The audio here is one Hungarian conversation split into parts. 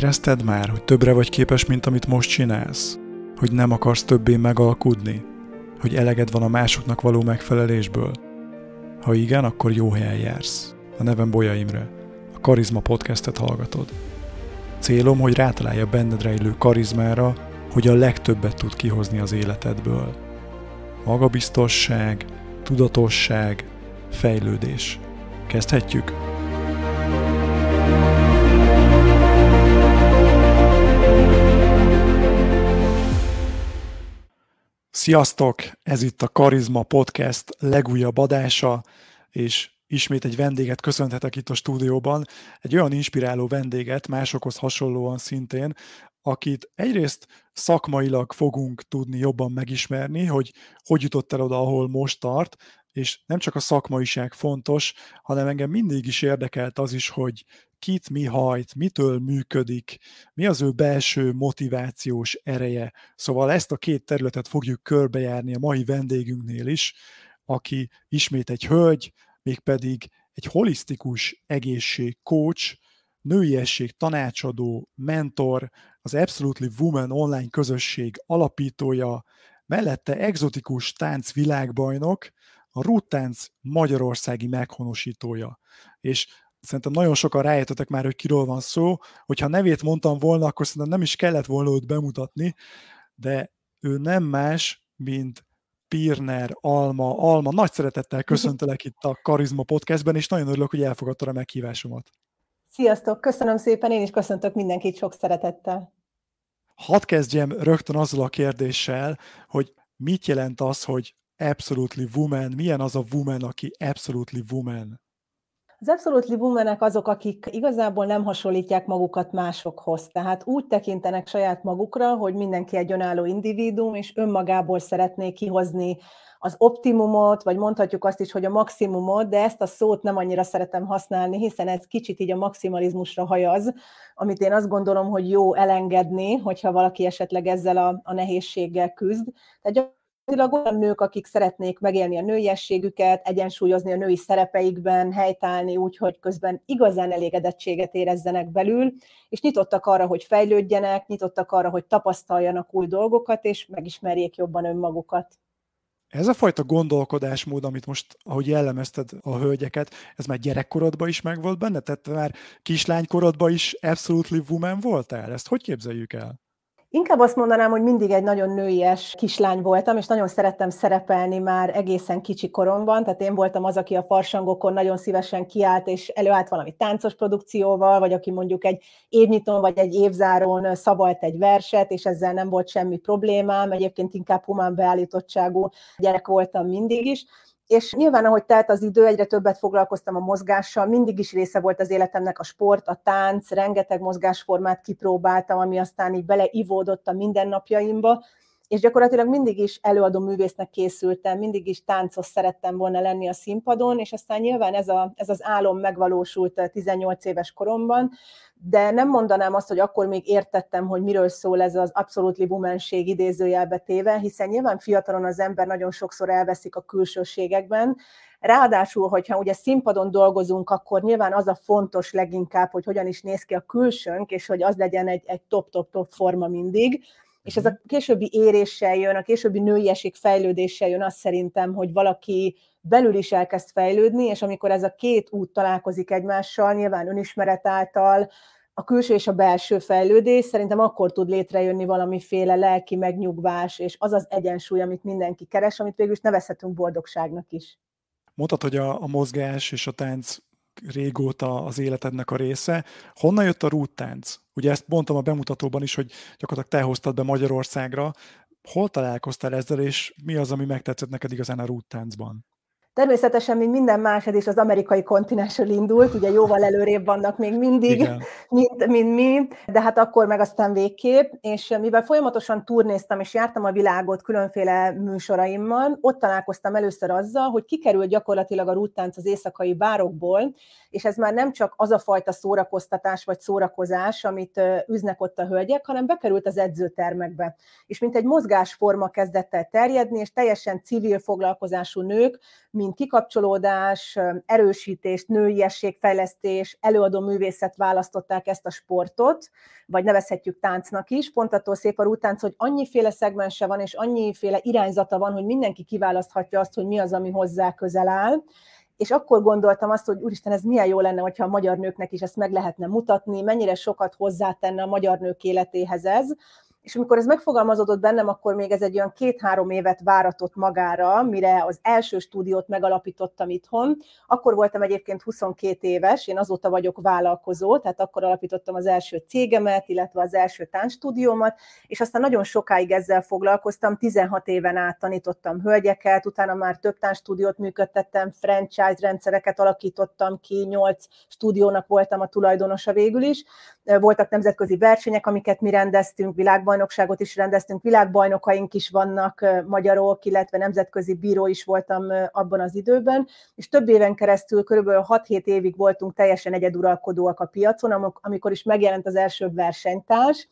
Érezted már, hogy többre vagy képes, mint amit most csinálsz? Hogy nem akarsz többé megalkudni? Hogy eleged van a másoknak való megfelelésből? Ha igen, akkor jó helyen jársz. A nevem Bolya Imre. A Karizma podcastet hallgatod. Célom, hogy rátalálja benned rejlő karizmára, hogy a legtöbbet tud kihozni az életedből. Magabiztosság, tudatosság, fejlődés. Kezdhetjük? Sziasztok! Ez itt a Karizma Podcast legújabb adása, és ismét egy vendéget köszönhetek itt a stúdióban. Egy olyan inspiráló vendéget, másokhoz hasonlóan szintén, akit egyrészt szakmailag fogunk tudni jobban megismerni, hogy hogy jutott el oda, ahol most tart, és nem csak a szakmaiság fontos, hanem engem mindig is érdekelt az is, hogy kit mi hajt, mitől működik, mi az ő belső motivációs ereje. Szóval ezt a két területet fogjuk körbejárni a mai vendégünknél is, aki ismét egy hölgy, mégpedig egy holisztikus egészség coach, nőiesség tanácsadó, mentor, az Absolutely Woman online közösség alapítója, mellette egzotikus tánc világbajnok, a Ruttánc magyarországi meghonosítója. És szerintem nagyon sokan rájöttetek már, hogy kiről van szó, hogyha nevét mondtam volna, akkor szerintem nem is kellett volna őt bemutatni, de ő nem más, mint Pirner, Alma, Alma, nagy szeretettel köszöntelek itt a Karizma Podcastben, és nagyon örülök, hogy elfogadta a meghívásomat. Sziasztok, köszönöm szépen, én is köszöntök mindenkit sok szeretettel. Hadd kezdjem rögtön azzal a kérdéssel, hogy mit jelent az, hogy absolutely woman, milyen az a woman, aki absolutely woman? Az Absolutely women azok, akik igazából nem hasonlítják magukat másokhoz. Tehát úgy tekintenek saját magukra, hogy mindenki egy önálló individuum, és önmagából szeretné kihozni az optimumot, vagy mondhatjuk azt is, hogy a maximumot, de ezt a szót nem annyira szeretem használni, hiszen ez kicsit így a maximalizmusra hajaz, amit én azt gondolom, hogy jó elengedni, hogyha valaki esetleg ezzel a, a nehézséggel küzd. Tehát gyakorlatilag olyan nők, akik szeretnék megélni a nőiességüket, egyensúlyozni a női szerepeikben, helytállni úgy, hogy közben igazán elégedettséget érezzenek belül, és nyitottak arra, hogy fejlődjenek, nyitottak arra, hogy tapasztaljanak új dolgokat, és megismerjék jobban önmagukat. Ez a fajta gondolkodásmód, amit most, ahogy jellemezted a hölgyeket, ez már gyerekkorodban is megvolt benne? Tehát már kislánykorodban is absolutely woman voltál? Ezt hogy képzeljük el? Inkább azt mondanám, hogy mindig egy nagyon nőies kislány voltam, és nagyon szerettem szerepelni már egészen kicsi koromban, tehát én voltam az, aki a farsangokon nagyon szívesen kiállt, és előállt valami táncos produkcióval, vagy aki mondjuk egy évnyitón vagy egy évzárón szabalt egy verset, és ezzel nem volt semmi problémám, egyébként inkább humán beállítottságú gyerek voltam mindig is, és nyilván, ahogy telt az idő, egyre többet foglalkoztam a mozgással, mindig is része volt az életemnek a sport, a tánc, rengeteg mozgásformát kipróbáltam, ami aztán így beleivódott a mindennapjaimba, és gyakorlatilag mindig is előadó művésznek készültem, mindig is táncos szerettem volna lenni a színpadon, és aztán nyilván ez, a, ez az álom megvalósult 18 éves koromban, de nem mondanám azt, hogy akkor még értettem, hogy miről szól ez az absolutely womenség idézőjelbe téve, hiszen nyilván fiatalon az ember nagyon sokszor elveszik a külsőségekben, Ráadásul, hogyha ugye színpadon dolgozunk, akkor nyilván az a fontos leginkább, hogy hogyan is néz ki a külsőnk, és hogy az legyen egy, egy top-top-top forma mindig. És ez a mhm. későbbi éréssel jön, a későbbi nőiesség fejlődéssel jön, azt szerintem, hogy valaki belül is elkezd fejlődni, és amikor ez a két út találkozik egymással, nyilván önismeret által, a külső és a belső fejlődés, szerintem akkor tud létrejönni valamiféle lelki megnyugvás, és az az egyensúly, amit mindenki keres, amit végül is nevezhetünk boldogságnak is. Mondtad, hogy a, a mozgás és a tánc régóta az életednek a része. Honnan jött a rúttánc? Ugye ezt mondtam a bemutatóban is, hogy gyakorlatilag te hoztad be Magyarországra. Hol találkoztál ezzel, és mi az, ami megtetszett neked igazán a rúttáncban? Természetesen, mint minden másod is az amerikai kontinensről indult, ugye jóval előrébb vannak még mindig, mint, mint mi, de hát akkor meg aztán végképp, és mivel folyamatosan turnéztam és jártam a világot különféle műsoraimmal, ott találkoztam először azzal, hogy kikerült gyakorlatilag a rúttánc az éjszakai bárokból, és ez már nem csak az a fajta szórakoztatás vagy szórakozás, amit üznek ott a hölgyek, hanem bekerült az edzőtermekbe. És mint egy mozgásforma kezdett el terjedni, és teljesen civil foglalkozású nők, mint mind kikapcsolódás, erősítés, nőiességfejlesztés, előadó művészet választották ezt a sportot, vagy nevezhetjük táncnak is, pont attól szép a rútánc, hogy annyiféle szegmense van, és annyiféle irányzata van, hogy mindenki kiválaszthatja azt, hogy mi az, ami hozzá közel áll. És akkor gondoltam azt, hogy úristen, ez milyen jó lenne, hogyha a magyar nőknek is ezt meg lehetne mutatni, mennyire sokat hozzátenne a magyar nők életéhez ez, és amikor ez megfogalmazódott bennem, akkor még ez egy olyan két-három évet váratott magára, mire az első stúdiót megalapítottam itthon. Akkor voltam egyébként 22 éves, én azóta vagyok vállalkozó, tehát akkor alapítottam az első cégemet, illetve az első táncstúdiómat, és aztán nagyon sokáig ezzel foglalkoztam, 16 éven át tanítottam hölgyeket, utána már több táncstúdiót működtettem, franchise rendszereket alakítottam ki, 8 stúdiónak voltam a tulajdonosa végül is. Voltak nemzetközi versenyek, amiket mi rendeztünk, világban világbajnokságot is rendeztünk, világbajnokaink is vannak magyarok, illetve nemzetközi bíró is voltam abban az időben, és több éven keresztül, körülbelül 6-7 évig voltunk teljesen egyeduralkodóak a piacon, amikor is megjelent az első versenytárs,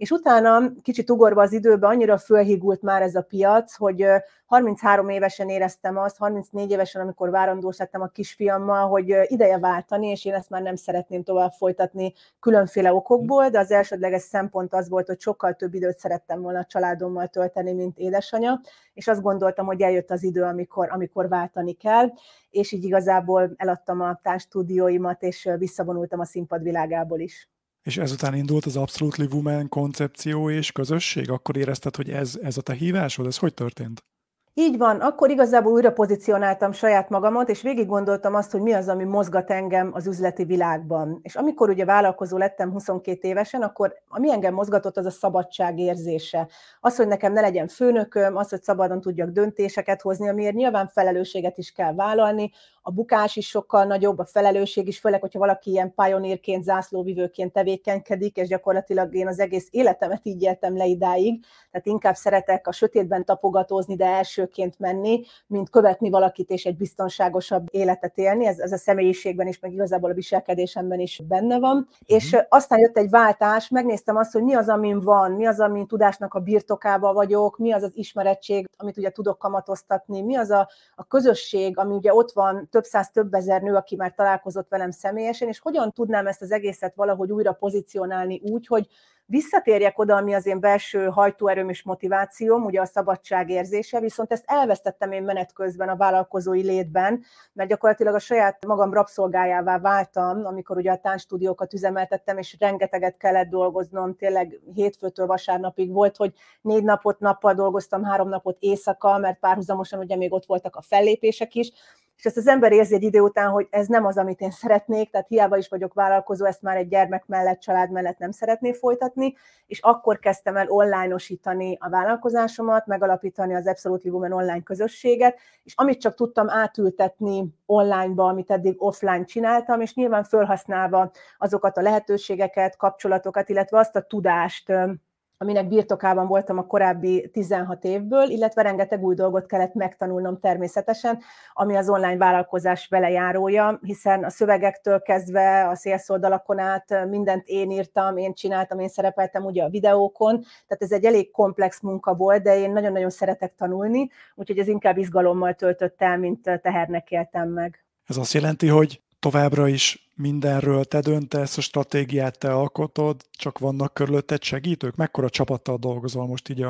és utána kicsit ugorva az időbe annyira fölhígult már ez a piac, hogy 33 évesen éreztem azt, 34 évesen, amikor várandós lettem a kisfiammal, hogy ideje váltani, és én ezt már nem szeretném tovább folytatni különféle okokból, de az elsődleges szempont az volt, hogy sokkal több időt szerettem volna a családommal tölteni, mint édesanya, és azt gondoltam, hogy eljött az idő, amikor, amikor váltani kell, és így igazából eladtam a társstúdióimat, és visszavonultam a színpad világából is. És ezután indult az Absolutely Woman koncepció és közösség? Akkor érezted, hogy ez, ez a te hívásod? Ez hogy történt? Így van, akkor igazából újra pozícionáltam saját magamat, és végig gondoltam azt, hogy mi az, ami mozgat engem az üzleti világban. És amikor ugye vállalkozó lettem 22 évesen, akkor ami engem mozgatott, az a szabadság érzése. Az, hogy nekem ne legyen főnököm, az, hogy szabadon tudjak döntéseket hozni, amiért nyilván felelősséget is kell vállalni, a bukás is sokkal nagyobb, a felelősség is, főleg, hogyha valaki ilyen pionírként, zászlóvivőként tevékenykedik, és gyakorlatilag én az egész életemet így éltem le idáig, tehát inkább szeretek a sötétben tapogatózni, de elsőként menni, mint követni valakit és egy biztonságosabb életet élni, ez, ez a személyiségben is, meg igazából a viselkedésemben is benne van. Mm-hmm. És aztán jött egy váltás, megnéztem azt, hogy mi az, amin van, mi az, amin tudásnak a birtokába vagyok, mi az az ismerettség, amit ugye tudok kamatoztatni, mi az a, a közösség, ami ugye ott van több száz, több ezer nő, aki már találkozott velem személyesen, és hogyan tudnám ezt az egészet valahogy újra pozícionálni úgy, hogy visszatérjek oda, ami az én belső hajtóerőm és motivációm, ugye a szabadság érzése, viszont ezt elvesztettem én menet közben a vállalkozói létben, mert gyakorlatilag a saját magam rabszolgájává váltam, amikor ugye a táncstúdiókat üzemeltettem, és rengeteget kellett dolgoznom, tényleg hétfőtől vasárnapig volt, hogy négy napot nappal dolgoztam, három napot éjszaka, mert párhuzamosan ugye még ott voltak a fellépések is, és ezt az ember érzi egy idő után, hogy ez nem az, amit én szeretnék, tehát hiába is vagyok vállalkozó, ezt már egy gyermek mellett, család mellett nem szeretné folytatni, és akkor kezdtem el online-osítani a vállalkozásomat, megalapítani az Absolutely Women online közösséget, és amit csak tudtam átültetni onlineba, amit eddig offline csináltam, és nyilván felhasználva azokat a lehetőségeket, kapcsolatokat, illetve azt a tudást, aminek birtokában voltam a korábbi 16 évből, illetve rengeteg új dolgot kellett megtanulnom természetesen, ami az online vállalkozás velejárója, hiszen a szövegektől kezdve a szélszoldalakon át mindent én írtam, én csináltam, én szerepeltem ugye a videókon, tehát ez egy elég komplex munka volt, de én nagyon-nagyon szeretek tanulni, úgyhogy ez inkább izgalommal töltött el, mint tehernek éltem meg. Ez azt jelenti, hogy továbbra is mindenről te döntesz, a stratégiát te alkotod, csak vannak körülötted segítők? Mekkora csapattal dolgozol most így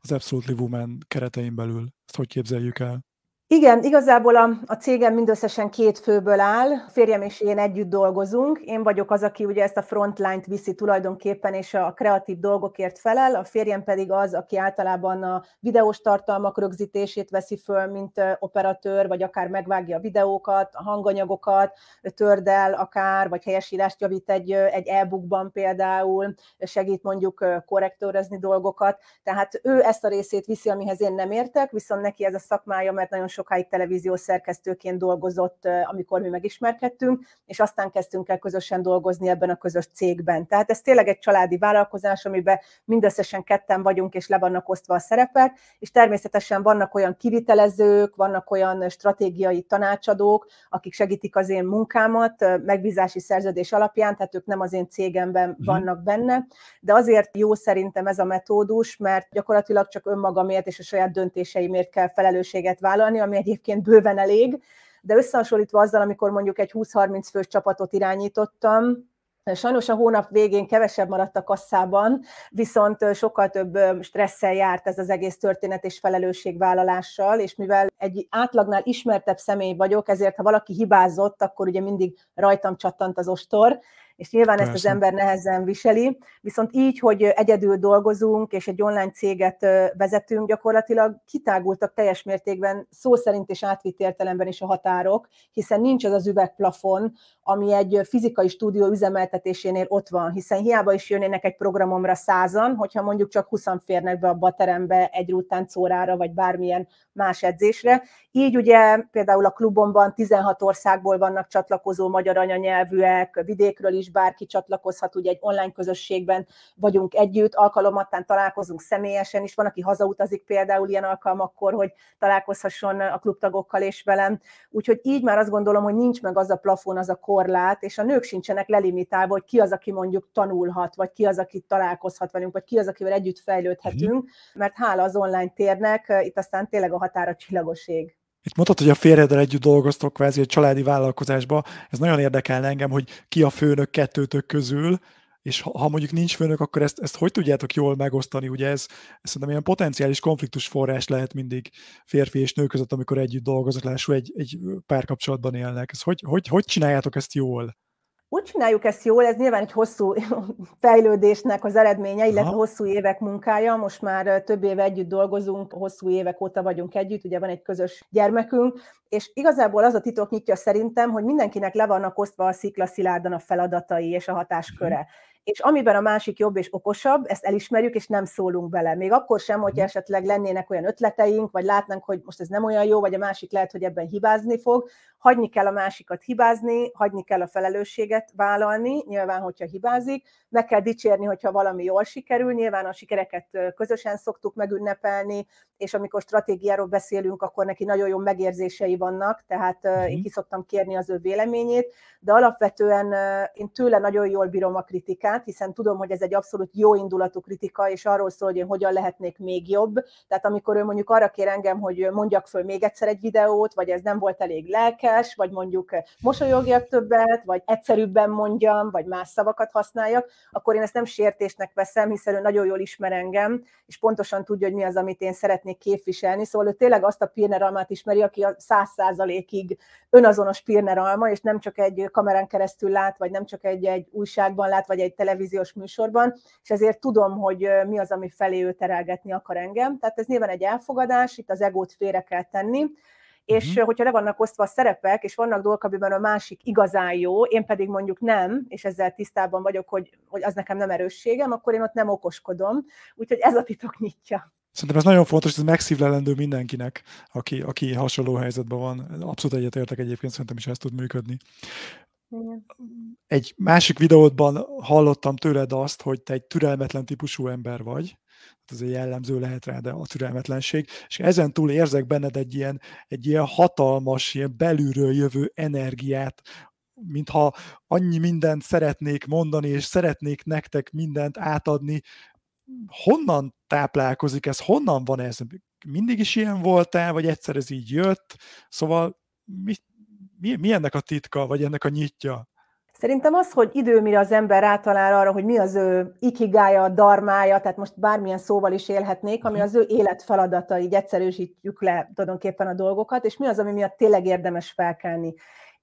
az Absolutely Woman keretein belül? Ezt hogy képzeljük el? Igen, igazából a, a cégem mindösszesen két főből áll, férjem és én együtt dolgozunk. Én vagyok az, aki ugye ezt a frontline-t viszi tulajdonképpen, és a kreatív dolgokért felel, a férjem pedig az, aki általában a videós tartalmak rögzítését veszi föl, mint operatőr, vagy akár megvágja a videókat, a hanganyagokat, tördel akár, vagy helyesírást javít egy, egy e-bookban például, segít mondjuk korrektőrözni dolgokat. Tehát ő ezt a részét viszi, amihez én nem értek, viszont neki ez a szakmája, mert nagyon sokáig televíziós szerkesztőként dolgozott, amikor mi megismerkedtünk, és aztán kezdtünk el közösen dolgozni ebben a közös cégben. Tehát ez tényleg egy családi vállalkozás, amiben mindösszesen ketten vagyunk, és le vannak osztva a szerepek, és természetesen vannak olyan kivitelezők, vannak olyan stratégiai tanácsadók, akik segítik az én munkámat megbízási szerződés alapján, tehát ők nem az én cégemben mhm. vannak benne, de azért jó szerintem ez a metódus, mert gyakorlatilag csak önmagamért és a saját döntéseimért kell felelősséget vállalni, ami egyébként bőven elég, de összehasonlítva azzal, amikor mondjuk egy 20-30 fős csapatot irányítottam, Sajnos a hónap végén kevesebb maradt a kasszában, viszont sokkal több stresszel járt ez az egész történet és felelősségvállalással, és mivel egy átlagnál ismertebb személy vagyok, ezért ha valaki hibázott, akkor ugye mindig rajtam csattant az ostor, és nyilván Persze. ezt az ember nehezen viseli, viszont így, hogy egyedül dolgozunk, és egy online céget vezetünk, gyakorlatilag kitágultak teljes mértékben szó szerint és átvitt értelemben is a határok, hiszen nincs az az üvegplafon, ami egy fizikai stúdió üzemeltetésénél ott van, hiszen hiába is jönnének egy programomra százan, hogyha mondjuk csak 20 férnek be abba a terembe egy rútáncórára, vagy bármilyen más edzésre. Így ugye például a klubomban 16 országból vannak csatlakozó magyar anyanyelvűek, vidékről is bárki csatlakozhat, ugye egy online közösségben vagyunk együtt, alkalomattán találkozunk személyesen is, van, aki hazautazik például ilyen alkalmakkor, hogy találkozhasson a klubtagokkal és velem. Úgyhogy így már azt gondolom, hogy nincs meg az a plafon, az a korlát, és a nők sincsenek lelimitálva, hogy ki az, aki mondjuk tanulhat, vagy ki az, aki találkozhat velünk, vagy ki az, akivel együtt fejlődhetünk, mhm. mert hála az online térnek, itt aztán tényleg a határa csillagoség. Itt mondtad, hogy a férjeddel együtt dolgoztok kvázi egy családi vállalkozásba. Ez nagyon érdekel engem, hogy ki a főnök kettőtök közül, és ha, mondjuk nincs főnök, akkor ezt, ezt hogy tudjátok jól megosztani? Ugye ez, ez szerintem ilyen potenciális konfliktus forrás lehet mindig férfi és nő között, amikor együtt dolgoznak, lássuk egy, egy párkapcsolatban élnek. Ez hogy, hogy, hogy csináljátok ezt jól? Úgy csináljuk ezt jól, ez nyilván egy hosszú fejlődésnek az eredménye, illetve Aha. hosszú évek munkája. Most már több éve együtt dolgozunk, hosszú évek óta vagyunk együtt, ugye van egy közös gyermekünk, és igazából az a titok nyitja szerintem, hogy mindenkinek le vannak osztva a szikla szilárdan a feladatai és a hatásköre. És amiben a másik jobb és okosabb, ezt elismerjük, és nem szólunk bele. Még akkor sem, hogy mhm. esetleg lennének olyan ötleteink, vagy látnánk, hogy most ez nem olyan jó, vagy a másik lehet, hogy ebben hibázni fog. Hagyni kell a másikat hibázni, hagyni kell a felelősséget vállalni, nyilván, hogyha hibázik, meg kell dicsérni, hogyha valami jól sikerül, nyilván a sikereket közösen szoktuk megünnepelni, és amikor stratégiáról beszélünk, akkor neki nagyon jó megérzései vannak, tehát uh-huh. én ki szoktam kérni az ő véleményét, de alapvetően én tőle nagyon jól bírom a kritikát, hiszen tudom, hogy ez egy abszolút jó indulatú kritika, és arról szól, hogy én hogyan lehetnék még jobb. Tehát amikor ő mondjuk arra kér engem, hogy mondjak föl még egyszer egy videót, vagy ez nem volt elég lelkes, vagy mondjuk mosolyogjak többet, vagy egyszerűbben mondjam, vagy más szavakat használjak, akkor én ezt nem sértésnek veszem, hiszen ő nagyon jól ismer engem, és pontosan tudja, hogy mi az, amit én szeretnék képviselni. Szóval ő tényleg azt a Pirner almát ismeri, aki a száz százalékig önazonos Pirner alma, és nem csak egy kamerán keresztül lát, vagy nem csak egy, egy újságban lát, vagy egy televíziós műsorban, és ezért tudom, hogy mi az, ami felé ő terelgetni akar engem. Tehát ez nyilván egy elfogadás, itt az egót félre kell tenni, és uh-huh. hogyha le vannak osztva a szerepek, és vannak dolgok, amiben a másik igazán jó, én pedig mondjuk nem, és ezzel tisztában vagyok, hogy, hogy az nekem nem erősségem, akkor én ott nem okoskodom. Úgyhogy ez a titok nyitja. Szerintem ez nagyon fontos, ez megszívlelendő mindenkinek, aki, aki hasonló helyzetben van. Abszolút egyetértek egyébként, szerintem is ez tud működni. Igen. Egy másik videódban hallottam tőled azt, hogy te egy türelmetlen típusú ember vagy, ez egy jellemző lehet rá, de a türelmetlenség, és ezen túl érzek benned egy ilyen, egy ilyen hatalmas, ilyen belülről jövő energiát, mintha annyi mindent szeretnék mondani, és szeretnék nektek mindent átadni. Honnan táplálkozik ez? Honnan van ez? Mindig is ilyen voltál, vagy egyszer ez így jött? Szóval mi, mi, mi ennek a titka, vagy ennek a nyitja? Szerintem az, hogy idő, mire az ember rátalál arra, hogy mi az ő ikigája, darmája, tehát most bármilyen szóval is élhetnék, ami az ő életfeladata, így egyszerűsítjük le tulajdonképpen a dolgokat, és mi az, ami miatt tényleg érdemes felkelni.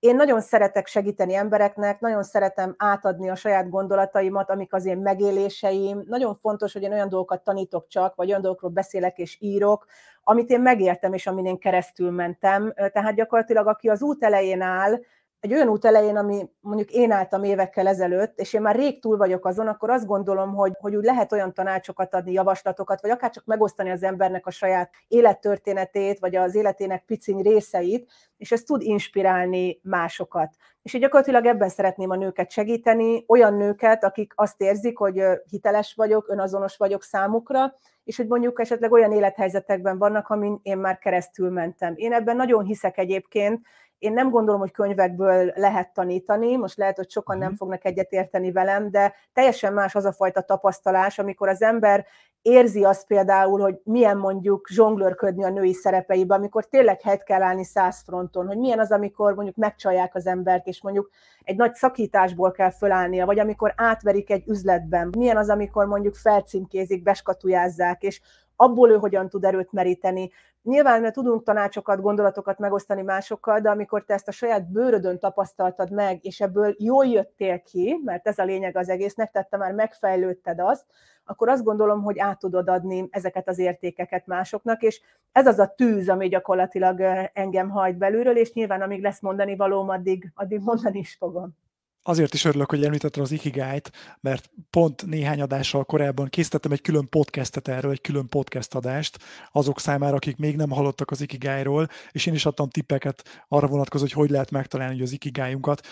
Én nagyon szeretek segíteni embereknek, nagyon szeretem átadni a saját gondolataimat, amik az én megéléseim. Nagyon fontos, hogy én olyan dolgokat tanítok csak, vagy olyan dolgokról beszélek és írok, amit én megértem, és amin én keresztül mentem. Tehát gyakorlatilag, aki az út elején áll, egy olyan út elején, ami mondjuk én álltam évekkel ezelőtt, és én már rég túl vagyok azon, akkor azt gondolom, hogy, hogy úgy lehet olyan tanácsokat adni, javaslatokat, vagy akár csak megosztani az embernek a saját élettörténetét, vagy az életének piciny részeit, és ez tud inspirálni másokat. És így gyakorlatilag ebben szeretném a nőket segíteni, olyan nőket, akik azt érzik, hogy hiteles vagyok, önazonos vagyok számukra, és hogy mondjuk esetleg olyan élethelyzetekben vannak, amin én már keresztül mentem. Én ebben nagyon hiszek egyébként, én nem gondolom, hogy könyvekből lehet tanítani, most lehet, hogy sokan nem mhm. fognak egyetérteni velem, de teljesen más az a fajta tapasztalás, amikor az ember érzi azt például, hogy milyen mondjuk zsonglőrködni a női szerepeibe, amikor tényleg helyt kell állni száz fronton, hogy milyen az, amikor mondjuk megcsalják az embert, és mondjuk egy nagy szakításból kell fölállnia, vagy amikor átverik egy üzletben, milyen az, amikor mondjuk felcímkézik, beskatujázzák, és abból ő hogyan tud erőt meríteni. Nyilván tudunk tanácsokat, gondolatokat megosztani másokkal, de amikor te ezt a saját bőrödön tapasztaltad meg, és ebből jól jöttél ki, mert ez a lényeg az egésznek, tehát te már megfejlődted azt, akkor azt gondolom, hogy át tudod adni ezeket az értékeket másoknak, és ez az a tűz, ami gyakorlatilag engem hajt belülről, és nyilván amíg lesz mondani valóm, addig, addig mondani is fogom azért is örülök, hogy említetted az Ikigájt, mert pont néhány adással korábban készítettem egy külön podcastet erről, egy külön podcast adást azok számára, akik még nem hallottak az Ikigájról, és én is adtam tippeket arra vonatkozó, hogy hogy lehet megtalálni az Ikigájunkat.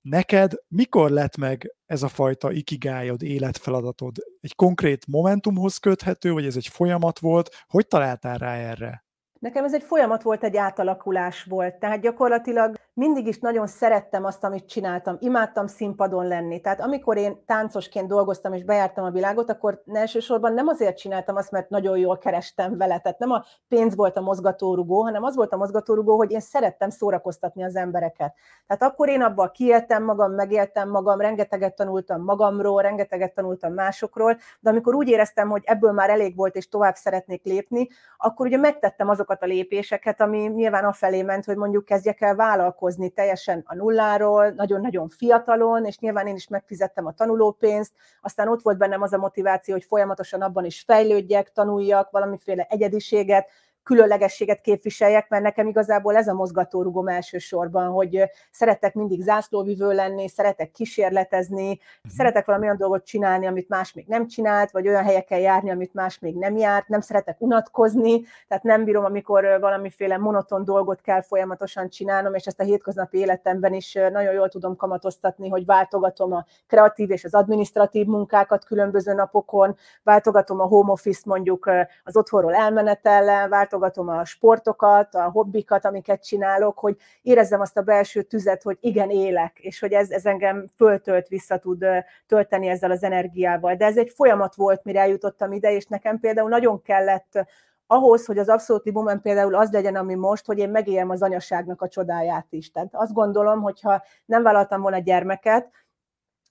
Neked mikor lett meg ez a fajta ikigájod, életfeladatod? Egy konkrét momentumhoz köthető, vagy ez egy folyamat volt? Hogy találtál rá erre? Nekem ez egy folyamat volt, egy átalakulás volt. Tehát gyakorlatilag mindig is nagyon szerettem azt, amit csináltam. Imádtam színpadon lenni. Tehát amikor én táncosként dolgoztam és bejártam a világot, akkor elsősorban nem azért csináltam azt, mert nagyon jól kerestem vele. Tehát nem a pénz volt a mozgatórugó, hanem az volt a mozgatórugó, hogy én szerettem szórakoztatni az embereket. Tehát akkor én abban kiéltem magam, megéltem magam, rengeteget tanultam magamról, rengeteget tanultam másokról, de amikor úgy éreztem, hogy ebből már elég volt, és tovább szeretnék lépni, akkor ugye megtettem azokat a lépéseket, ami nyilván afelé ment, hogy mondjuk kezdjek el vállalkozni vállalkozni teljesen a nulláról, nagyon-nagyon fiatalon, és nyilván én is megfizettem a tanulópénzt, aztán ott volt bennem az a motiváció, hogy folyamatosan abban is fejlődjek, tanuljak, valamiféle egyediséget, különlegességet képviseljek, mert nekem igazából ez a mozgatórugom elsősorban, hogy szeretek mindig zászlóvivő lenni, szeretek kísérletezni, uh-huh. szeretek valami olyan dolgot csinálni, amit más még nem csinált, vagy olyan helyeken járni, amit más még nem járt, nem szeretek unatkozni, tehát nem bírom, amikor valamiféle monoton dolgot kell folyamatosan csinálnom, és ezt a hétköznapi életemben is nagyon jól tudom kamatoztatni, hogy váltogatom a kreatív és az administratív munkákat különböző napokon, váltogatom a home office mondjuk az otthonról elmenetellel, váltogatom a sportokat, a hobbikat, amiket csinálok, hogy érezzem azt a belső tüzet, hogy igen, élek, és hogy ez, ez engem föltölt, vissza tud tölteni ezzel az energiával. De ez egy folyamat volt, mire eljutottam ide, és nekem például nagyon kellett ahhoz, hogy az abszolút moment például az legyen, ami most, hogy én megéljem az anyaságnak a csodáját is. Tehát azt gondolom, hogyha nem vállaltam volna gyermeket,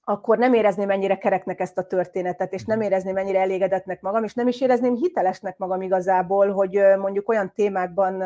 akkor nem érezném mennyire kereknek ezt a történetet, és nem mhm. érezném mennyire elégedetnek magam, és nem is érezném hitelesnek magam igazából, hogy mondjuk olyan témákban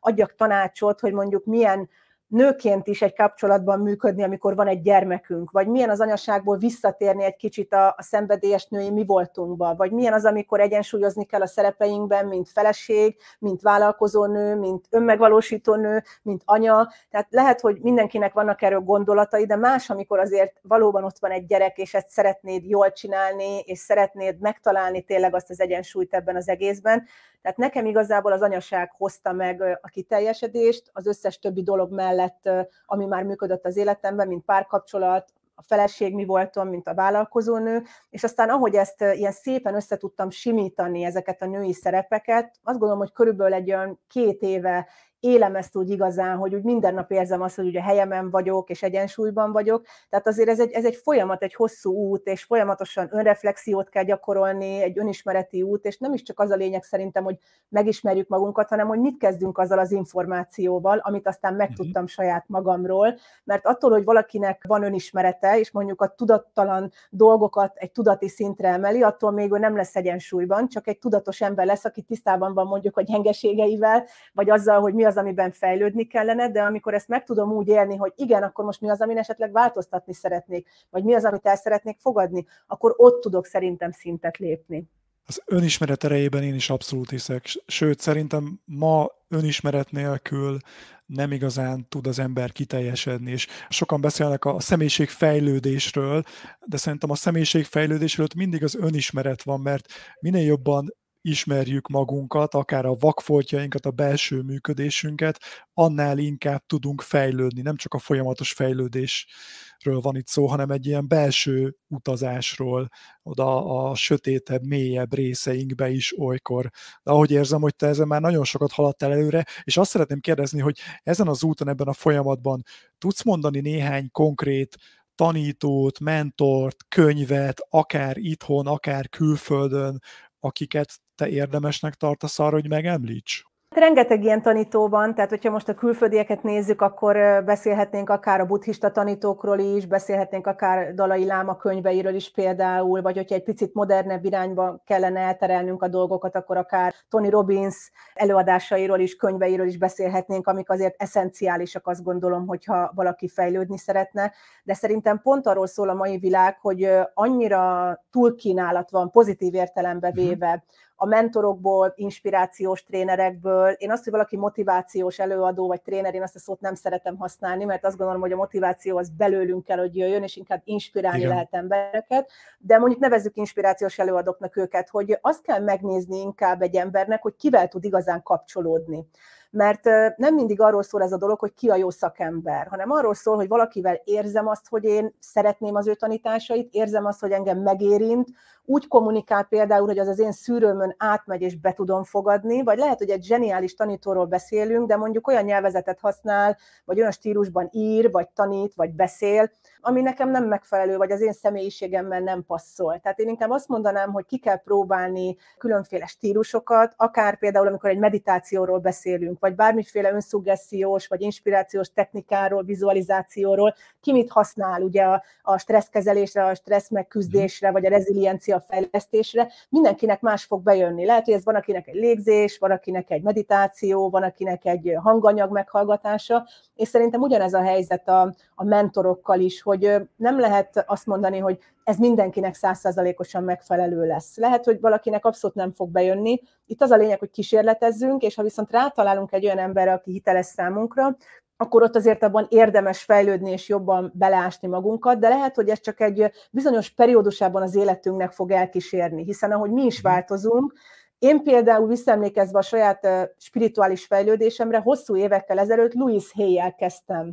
adjak tanácsot, hogy mondjuk milyen nőként is egy kapcsolatban működni, amikor van egy gyermekünk, vagy milyen az anyaságból visszatérni egy kicsit a, a szenvedélyes női mi voltunkba, vagy milyen az, amikor egyensúlyozni kell a szerepeinkben, mint feleség, mint vállalkozó nő, mint önmegvalósító nő, mint anya. Tehát lehet, hogy mindenkinek vannak erről gondolatai, de más, amikor azért valóban ott van egy gyerek, és ezt szeretnéd jól csinálni, és szeretnéd megtalálni tényleg azt az egyensúlyt ebben az egészben. Tehát nekem igazából az anyaság hozta meg a kiteljesedést, az összes többi dolog mellett, ami már működött az életemben, mint párkapcsolat, a feleség mi voltam, mint a vállalkozónő, és aztán ahogy ezt ilyen szépen összetudtam simítani ezeket a női szerepeket, azt gondolom, hogy körülbelül egy olyan két éve élem ezt úgy igazán, hogy úgy minden nap érzem azt, hogy ugye helyemen vagyok, és egyensúlyban vagyok. Tehát azért ez egy, ez egy folyamat, egy hosszú út, és folyamatosan önreflexiót kell gyakorolni, egy önismereti út, és nem is csak az a lényeg szerintem, hogy megismerjük magunkat, hanem hogy mit kezdünk azzal az információval, amit aztán megtudtam uh-huh. saját magamról, mert attól, hogy valakinek van önismerete, és mondjuk a tudattalan dolgokat egy tudati szintre emeli, attól még ő nem lesz egyensúlyban, csak egy tudatos ember lesz, aki tisztában van mondjuk a gyengeségeivel, vagy azzal, hogy mi az, amiben fejlődni kellene, de amikor ezt meg tudom úgy élni, hogy igen, akkor most mi az, amin esetleg változtatni szeretnék, vagy mi az, amit el szeretnék fogadni, akkor ott tudok szerintem szintet lépni. Az önismeret erejében én is abszolút hiszek, sőt szerintem ma önismeret nélkül nem igazán tud az ember kiteljesedni, és sokan beszélnek a személyiségfejlődésről, de szerintem a személyiségfejlődésről mindig az önismeret van, mert minél jobban ismerjük magunkat, akár a vakfoltjainkat, a belső működésünket, annál inkább tudunk fejlődni. Nem csak a folyamatos fejlődésről van itt szó, hanem egy ilyen belső utazásról, oda a sötétebb, mélyebb részeinkbe is olykor. De ahogy érzem, hogy te ezen már nagyon sokat haladtál előre, és azt szeretném kérdezni, hogy ezen az úton, ebben a folyamatban tudsz mondani néhány konkrét tanítót, mentort, könyvet, akár itthon, akár külföldön, akiket te érdemesnek tartasz arra, hogy megemlíts? Rengeteg ilyen tanító van, tehát hogyha most a külföldieket nézzük, akkor beszélhetnénk akár a buddhista tanítókról is, beszélhetnénk akár Dalai Láma könyveiről is például, vagy hogyha egy picit modernebb irányba kellene elterelnünk a dolgokat, akkor akár Tony Robbins előadásairól is, könyveiről is beszélhetnénk, amik azért eszenciálisak, azt gondolom, hogyha valaki fejlődni szeretne. De szerintem pont arról szól a mai világ, hogy annyira túlkínálat van, pozitív értelembe mhm. véve, a mentorokból, inspirációs trénerekből. Én azt, hogy valaki motivációs előadó vagy tréner, én azt a szót nem szeretem használni, mert azt gondolom, hogy a motiváció az belőlünk kell, hogy jöjjön, és inkább inspirálni Igen. lehet embereket. De mondjuk nevezzük inspirációs előadóknak őket, hogy azt kell megnézni inkább egy embernek, hogy kivel tud igazán kapcsolódni mert nem mindig arról szól ez a dolog, hogy ki a jó szakember, hanem arról szól, hogy valakivel érzem azt, hogy én szeretném az ő tanításait, érzem azt, hogy engem megérint, úgy kommunikál például, hogy az az én szűrőmön átmegy és be tudom fogadni, vagy lehet, hogy egy zseniális tanítóról beszélünk, de mondjuk olyan nyelvezetet használ, vagy olyan stílusban ír, vagy tanít, vagy beszél, ami nekem nem megfelelő, vagy az én személyiségemmel nem passzol. Tehát én inkább azt mondanám, hogy ki kell próbálni különféle stílusokat, akár például, amikor egy meditációról beszélünk, vagy bármiféle önszugessziós, vagy inspirációs technikáról, vizualizációról, ki mit használ ugye a, a stresszkezelésre, a stressz megküzdésre, vagy a reziliencia fejlesztésre, mindenkinek más fog bejönni. Lehet, hogy ez van akinek egy légzés, van akinek egy meditáció, van akinek egy hanganyag meghallgatása, és szerintem ugyanez a helyzet a, a mentorokkal is, hogy nem lehet azt mondani, hogy ez mindenkinek százszázalékosan megfelelő lesz. Lehet, hogy valakinek abszolút nem fog bejönni. Itt az a lényeg, hogy kísérletezzünk, és ha viszont rátalálunk egy olyan emberre, aki hiteles számunkra, akkor ott azért abban érdemes fejlődni és jobban beleásni magunkat, de lehet, hogy ez csak egy bizonyos periódusában az életünknek fog elkísérni, hiszen ahogy mi is mhm. változunk, én például visszaemlékezve a saját spirituális fejlődésemre, hosszú évekkel ezelőtt Louis Hay-jel kezdtem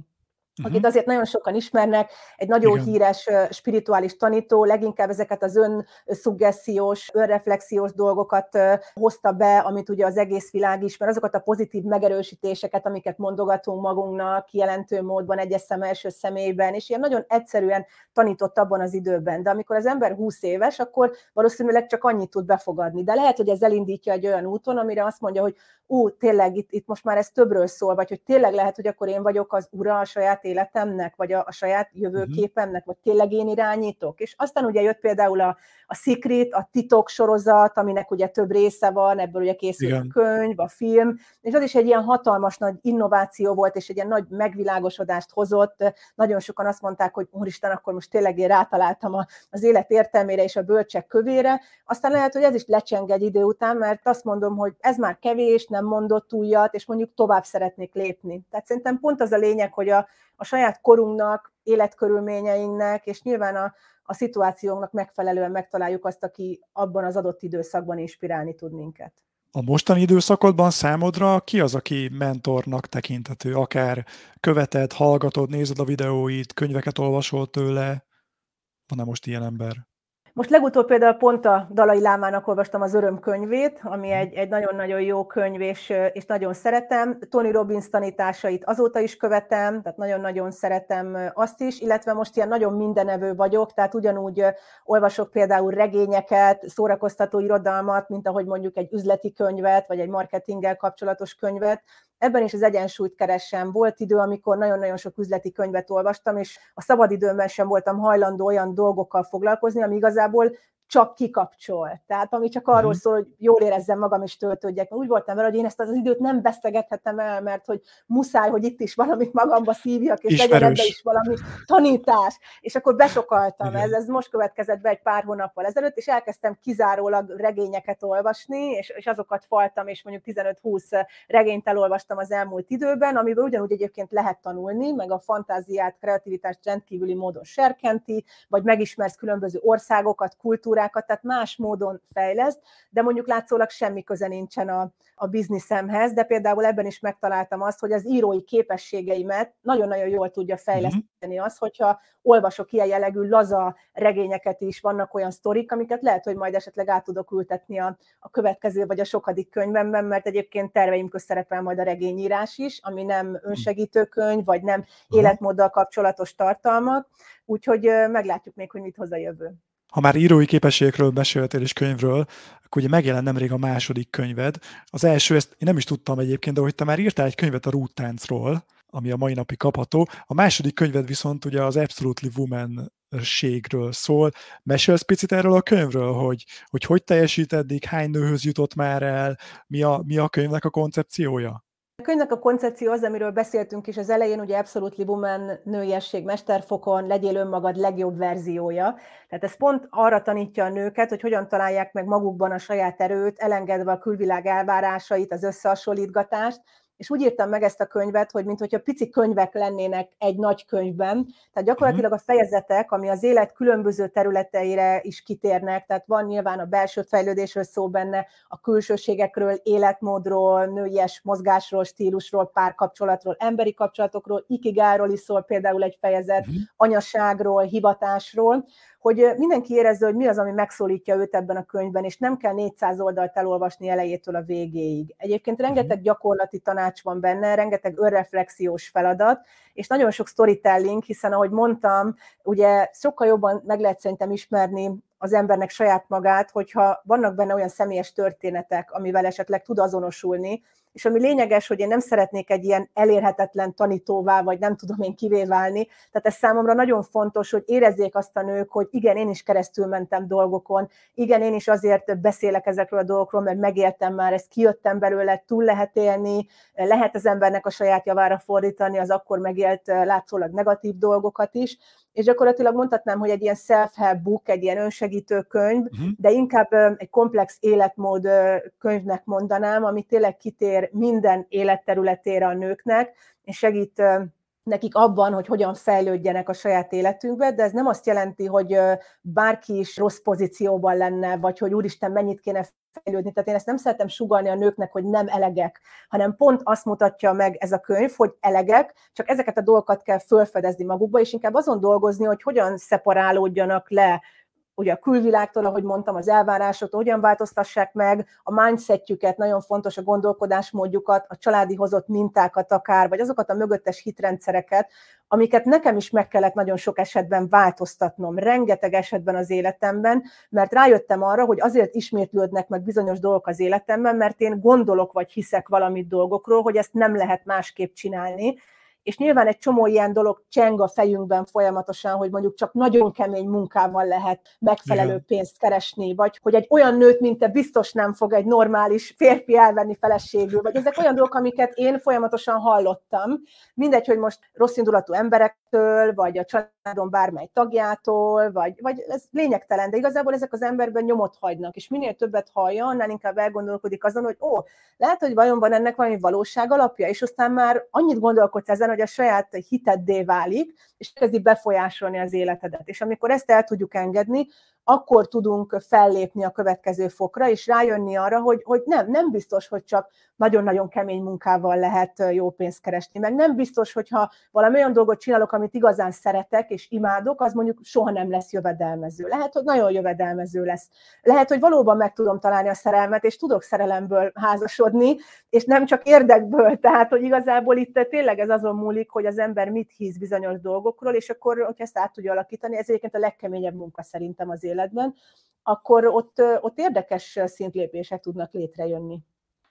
uh-huh. akit azért nagyon sokan ismernek, egy nagyon Igen. híres spirituális tanító, leginkább ezeket az önszuggesziós, önreflexiós dolgokat hozta be, amit ugye az egész világ ismer, azokat a pozitív megerősítéseket, amiket mondogatunk magunknak, jelentő módban, egyes szem első személyben, és ilyen nagyon egyszerűen tanított abban az időben. De amikor az ember 20 éves, akkor valószínűleg csak annyit tud befogadni. De lehet, hogy ez elindítja egy olyan úton, amire azt mondja, hogy ú, tényleg itt, itt most már ez többről szól, vagy hogy tényleg lehet, hogy akkor én vagyok az ura a saját életemnek, vagy a, a saját jövőképemnek, vagy tényleg én irányítok. És aztán ugye jött például a, a Secret, a titok sorozat, aminek ugye több része van, ebből ugye készült Igen. a könyv, a film, és az is egy ilyen hatalmas nagy innováció volt, és egy ilyen nagy megvilágosodást hozott. Nagyon sokan azt mondták, hogy úristen, akkor most tényleg én rátaláltam az élet értelmére és a bölcsek kövére. Aztán lehet, hogy ez is lecseng egy idő után, mert azt mondom, hogy ez már kevés, nem mondott újat, és mondjuk tovább szeretnék lépni. Tehát szerintem pont az a lényeg, hogy a, a saját korunknak, életkörülményeinknek, és nyilván a, a szituációnknak megfelelően megtaláljuk azt, aki abban az adott időszakban inspirálni tud minket. A mostani időszakodban számodra ki az, aki mentornak tekintető? Akár követed, hallgatod, nézed a videóit, könyveket olvasol tőle? Van-e most ilyen ember? Most legutóbb például pont a Dalai Lámának olvastam az Öröm könyvét, ami egy, egy nagyon-nagyon jó könyv, és, és nagyon szeretem. Tony Robbins tanításait azóta is követem, tehát nagyon-nagyon szeretem azt is, illetve most ilyen nagyon mindenevő vagyok, tehát ugyanúgy olvasok például regényeket, szórakoztató irodalmat, mint ahogy mondjuk egy üzleti könyvet, vagy egy marketinggel kapcsolatos könyvet, ebben is az egyensúlyt keresem. Volt idő, amikor nagyon-nagyon sok üzleti könyvet olvastam, és a szabadidőmben sem voltam hajlandó olyan dolgokkal foglalkozni, ami igazából csak kikapcsol. Tehát ami csak arról uh-huh. szól, hogy jól érezzem magam és töltődjek. Úgy voltam vele, hogy én ezt az időt nem vesztegethetem el, mert hogy muszáj, hogy itt is valamit magamba szívjak, és legyen ebbe is valami tanítás. És akkor besokaltam. Ez, ez most következett be egy pár hónappal ezelőtt, és elkezdtem kizárólag regényeket olvasni, és, és azokat faltam, és mondjuk 15-20 regényt elolvastam az elmúlt időben, amiből ugyanúgy egyébként lehet tanulni, meg a fantáziát, kreativitást rendkívüli módon serkenti, vagy megismersz különböző országokat, kultúrákat, kultúrákat, tehát más módon fejleszt, de mondjuk látszólag semmi köze nincsen a, a bizniszemhez, de például ebben is megtaláltam azt, hogy az írói képességeimet nagyon-nagyon jól tudja fejleszteni mm-hmm. az, hogyha olvasok ilyen jellegű laza regényeket is, vannak olyan sztorik, amiket lehet, hogy majd esetleg át tudok ültetni a, a következő vagy a sokadik könyvemben, mert egyébként terveim közt szerepel majd a regényírás is, ami nem mhm. önsegítőkönyv, vagy nem életmóddal kapcsolatos tartalmak, úgyhogy meglátjuk még, hogy mit hoz a jövő. Ha már írói képességekről beszéltél és könyvről, akkor ugye megjelent nemrég a második könyved. Az első, ezt én nem is tudtam egyébként, de hogy te már írtál egy könyvet a rúttáncról, ami a mai napig kapható. A második könyved viszont ugye az Absolutely Woman ségről szól. Mesélsz picit erről a könyvről, hogy hogy, hogy teljesít eddig, hány nőhöz jutott már el, mi a, mi a könyvnek a koncepciója? Könyvnek a koncepció az, amiről beszéltünk is az elején, ugye Absolutely Woman nőiesség mesterfokon, legyél önmagad legjobb verziója. Tehát ez pont arra tanítja a nőket, hogy hogyan találják meg magukban a saját erőt, elengedve a külvilág elvárásait, az összehasonlítgatást, és úgy írtam meg ezt a könyvet, hogy mintha pici könyvek lennének egy nagy könyvben, tehát gyakorlatilag a fejezetek, ami az élet különböző területeire is kitérnek, tehát van nyilván a belső fejlődésről szó benne, a külsőségekről, életmódról, nőies mozgásról, stílusról, párkapcsolatról, emberi kapcsolatokról, ikigáról is szól például egy fejezet, uh-huh. anyaságról, hivatásról, hogy mindenki érezze, hogy mi az, ami megszólítja őt ebben a könyvben, és nem kell 400 oldalt elolvasni elejétől a végéig. Egyébként mhm. rengeteg gyakorlati tanács van benne, rengeteg önreflexiós feladat, és nagyon sok storytelling, hiszen ahogy mondtam, ugye sokkal jobban meg lehet szerintem ismerni az embernek saját magát, hogyha vannak benne olyan személyes történetek, amivel esetleg tud azonosulni, és ami lényeges, hogy én nem szeretnék egy ilyen elérhetetlen tanítóvá, vagy nem tudom én kivé válni, tehát ez számomra nagyon fontos, hogy érezzék azt a nők, hogy igen, én is keresztül mentem dolgokon, igen, én is azért beszélek ezekről a dolgokról, mert megéltem már, ezt kijöttem belőle, túl lehet élni, lehet az embernek a saját javára fordítani az akkor megélt látszólag negatív dolgokat is, és gyakorlatilag mondhatnám, hogy egy ilyen self-help book, egy ilyen önsegítő könyv, uh-huh. de inkább egy komplex életmód könyvnek mondanám, ami tényleg kitér minden életterületére a nőknek, és segít nekik abban, hogy hogyan fejlődjenek a saját életünkbe, de ez nem azt jelenti, hogy bárki is rossz pozícióban lenne, vagy hogy úristen, mennyit kéne fejlődni. Tehát én ezt nem szeretem sugalni a nőknek, hogy nem elegek, hanem pont azt mutatja meg ez a könyv, hogy elegek, csak ezeket a dolgokat kell felfedezni magukba, és inkább azon dolgozni, hogy hogyan szeparálódjanak le ugye a külvilágtól, ahogy mondtam, az elvárásoktól, hogyan változtassák meg a mindsetjüket, nagyon fontos a gondolkodásmódjukat, a családi hozott mintákat akár, vagy azokat a mögöttes hitrendszereket, amiket nekem is meg kellett nagyon sok esetben változtatnom, rengeteg esetben az életemben, mert rájöttem arra, hogy azért ismétlődnek meg bizonyos dolgok az életemben, mert én gondolok vagy hiszek valamit dolgokról, hogy ezt nem lehet másképp csinálni, és nyilván egy csomó ilyen dolog cseng a fejünkben folyamatosan, hogy mondjuk csak nagyon kemény munkával lehet megfelelő Igen. pénzt keresni, vagy hogy egy olyan nőt, mint te biztos nem fog egy normális férfi elvenni feleségül, vagy ezek olyan dolgok, amiket én folyamatosan hallottam. Mindegy, hogy most rossz indulatú emberektől, vagy a családon bármely tagjától, vagy, vagy ez lényegtelen, de igazából ezek az emberben nyomot hagynak, és minél többet hallja, annál inkább elgondolkodik azon, hogy ó, lehet, hogy vajon van ennek valami valóság alapja, és aztán már annyit gondolkodsz ezen, hogy a saját hiteddé válik, és kezdi befolyásolni az életedet. És amikor ezt el tudjuk engedni, akkor tudunk fellépni a következő fokra, és rájönni arra, hogy, hogy nem, nem biztos, hogy csak nagyon-nagyon kemény munkával lehet jó pénzt keresni, meg nem biztos, hogyha valami olyan dolgot csinálok, amit igazán szeretek és imádok, az mondjuk soha nem lesz jövedelmező. Lehet, hogy nagyon jövedelmező lesz. Lehet, hogy valóban meg tudom találni a szerelmet, és tudok szerelemből házasodni, és nem csak érdekből. Tehát, hogy igazából itt tényleg ez azon múlik, hogy az ember mit hisz bizonyos dolgokról, és akkor, hogy ezt át tudja alakítani, ez egyébként a legkeményebb munka szerintem az életben, akkor ott, ott érdekes szintlépések tudnak létrejönni.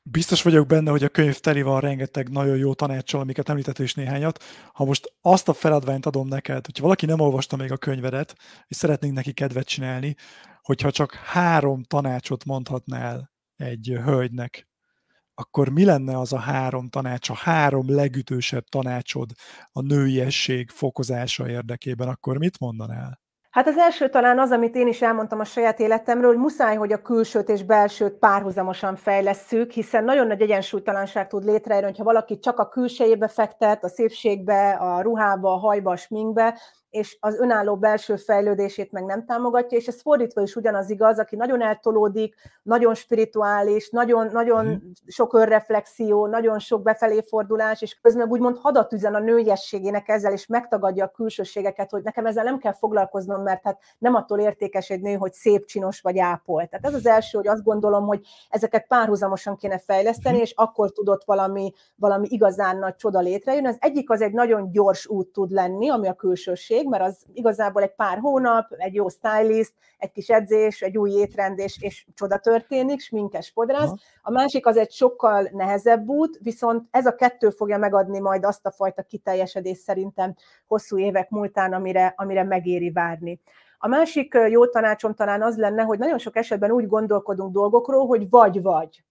Biztos vagyok benne, hogy a könyv teli van rengeteg nagyon jó tanácssal, amiket említett is néhányat. Ha most azt a feladványt adom neked, hogyha valaki nem olvasta még a könyvedet, és szeretnénk neki kedvet csinálni, hogyha csak három tanácsot mondhatnál egy hölgynek, akkor mi lenne az a három tanács, a három legütősebb tanácsod a nőiesség fokozása érdekében, akkor mit mondanál? Hát az első talán az, amit én is elmondtam a saját életemről, hogy muszáj, hogy a külsőt és belsőt párhuzamosan fejlesszük, hiszen nagyon nagy egyensúlytalanság tud létrejönni, hogyha valaki csak a külsejébe fektet, a szépségbe, a ruhába, a hajba, a sminkbe, és az önálló belső fejlődését meg nem támogatja, és ez fordítva is ugyanaz igaz, aki nagyon eltolódik, nagyon spirituális, nagyon, nagyon mm. sok önreflexió, nagyon sok befelé fordulás, és közben úgymond hadat üzen a nőiességének ezzel, és megtagadja a külsőségeket, hogy nekem ezzel nem kell foglalkoznom, mert hát nem attól értékes egy nő, hogy szép, csinos vagy ápol. Tehát ez az első, hogy azt gondolom, hogy ezeket párhuzamosan kéne fejleszteni, és akkor tudott valami, valami igazán nagy csoda létrejönni. Az egyik az egy nagyon gyors út tud lenni, ami a külsőség, mert az igazából egy pár hónap, egy jó stylist, egy kis edzés, egy új étrend, és, és csoda történik, sminkes fodrász. A másik az egy sokkal nehezebb út, viszont ez a kettő fogja megadni majd azt a fajta kiteljesedést szerintem hosszú évek múltán, amire, amire megéri várni. A másik jó tanácsom talán az lenne, hogy nagyon sok esetben úgy gondolkodunk dolgokról, hogy vagy-vagy.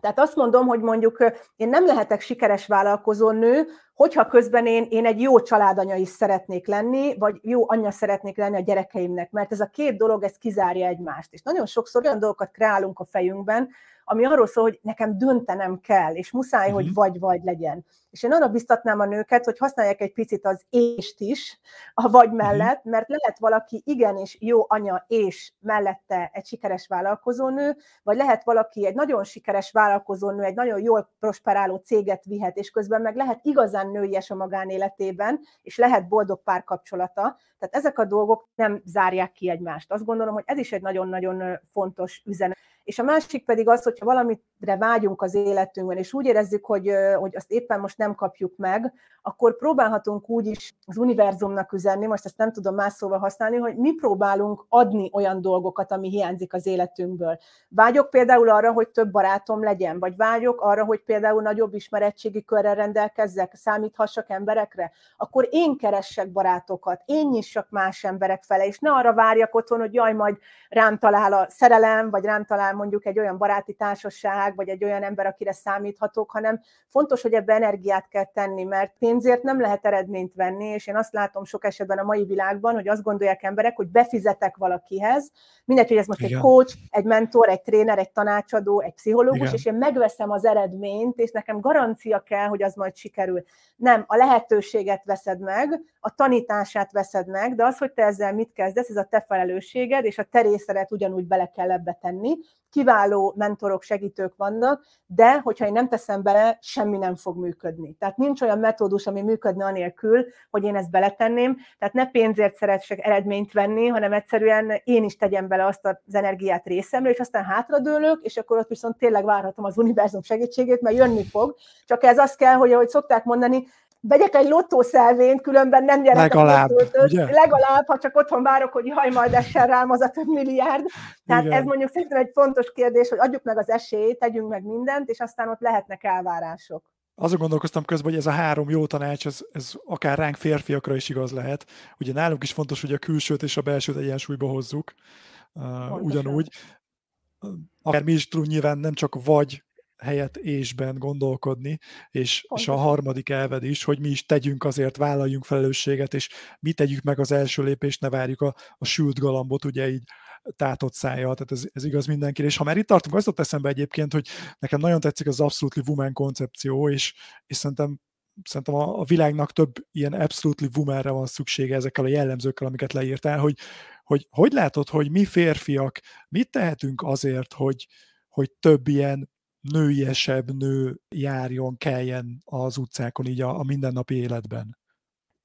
Tehát azt mondom, hogy mondjuk én nem lehetek sikeres vállalkozó nő, hogyha közben én, én egy jó családanya is szeretnék lenni, vagy jó anyja szeretnék lenni a gyerekeimnek, mert ez a két dolog, ez kizárja egymást. És nagyon sokszor olyan dolgokat kreálunk a fejünkben, ami arról szól, hogy nekem döntenem kell, és muszáj, uh-huh. hogy mhm. vagy-vagy legyen. És én arra biztatnám a nőket, hogy használják egy picit az ést is a vagy mhm. mellett, mert lehet valaki igenis jó anya és mellette egy sikeres vállalkozónő, vagy lehet valaki egy nagyon sikeres vállalkozónő, egy nagyon jól prosperáló céget vihet, és közben meg lehet igazán nőies a magánéletében, és lehet boldog párkapcsolata. Tehát ezek a dolgok nem zárják ki egymást. Azt gondolom, hogy ez is egy nagyon-nagyon fontos üzenet. És a másik pedig az, hogyha valamire vágyunk az életünkben, és úgy érezzük, hogy, hogy azt éppen most nem kapjuk meg, akkor próbálhatunk úgy is az univerzumnak üzenni, most ezt nem tudom más szóval használni, hogy mi próbálunk adni olyan dolgokat, ami hiányzik az életünkből. Vágyok például arra, hogy több barátom legyen, vagy vágyok arra, hogy például nagyobb ismerettségi körrel rendelkezzek, számíthassak emberekre, akkor én keressek barátokat, én nyissak más emberek fele, és ne arra várjak otthon, hogy jaj, majd rám talál a szerelem, vagy rám talál mondjuk egy olyan baráti társaság, vagy egy olyan ember, akire számíthatok, hanem fontos, hogy ebbe energiát kell tenni, mert pénzért nem lehet eredményt venni, és én azt látom sok esetben a mai világban, hogy azt gondolják emberek, hogy befizetek valakihez, mindegy, hogy ez most Igen. egy coach, egy mentor, egy tréner, egy tanácsadó, egy pszichológus, Igen. és én megveszem az eredményt, és nekem garancia kell, hogy az majd sikerül. Nem, a lehetőséget veszed meg, a tanítását veszed meg, de az, hogy te ezzel mit kezdesz, ez a te felelősséged, és a te részedet ugyanúgy bele kell ebbe tenni, kiváló mentorok, segítők vannak, de hogyha én nem teszem bele, semmi nem fog működni. Tehát nincs olyan metódus, ami működne anélkül, hogy én ezt beletenném. Tehát ne pénzért szeressek eredményt venni, hanem egyszerűen én is tegyem bele azt az energiát részemre, és aztán hátradőlök, és akkor ott viszont tényleg várhatom az univerzum segítségét, mert jönni fog. Csak ez azt kell, hogy ahogy szokták mondani, vegyek egy lottószelvényt, különben nem gyerek legalább, a ugye? legalább, ha csak otthon várok, hogy jaj, majd essen rám az a több milliárd. Tehát Igen. ez mondjuk szerintem egy fontos kérdés, hogy adjuk meg az esélyt, tegyünk meg mindent, és aztán ott lehetnek elvárások. Azon gondolkoztam közben, hogy ez a három jó tanács, ez, ez akár ránk férfiakra is igaz lehet. Ugye nálunk is fontos, hogy a külsőt és a belsőt egyensúlyba hozzuk. Uh, ugyanúgy. Akár mi is tudunk nyilván nem csak vagy helyett ésben gondolkodni, és, és a harmadik elved is, hogy mi is tegyünk azért, vállaljunk felelősséget, és mi tegyük meg az első lépést, ne várjuk a, a sült galambot, ugye így tátott szája, tehát ez, ez igaz mindenkire. És ha már itt tartunk, azt ott eszembe egyébként, hogy nekem nagyon tetszik az Absolutely Woman koncepció, és, és szerintem szerintem a, a világnak több ilyen absolutely womanre van szüksége ezekkel a jellemzőkkel, amiket leírtál, hogy, hogy hogy látod, hogy mi férfiak mit tehetünk azért, hogy, hogy több ilyen nőiesebb nő járjon, keljen az utcákon így a, a mindennapi életben?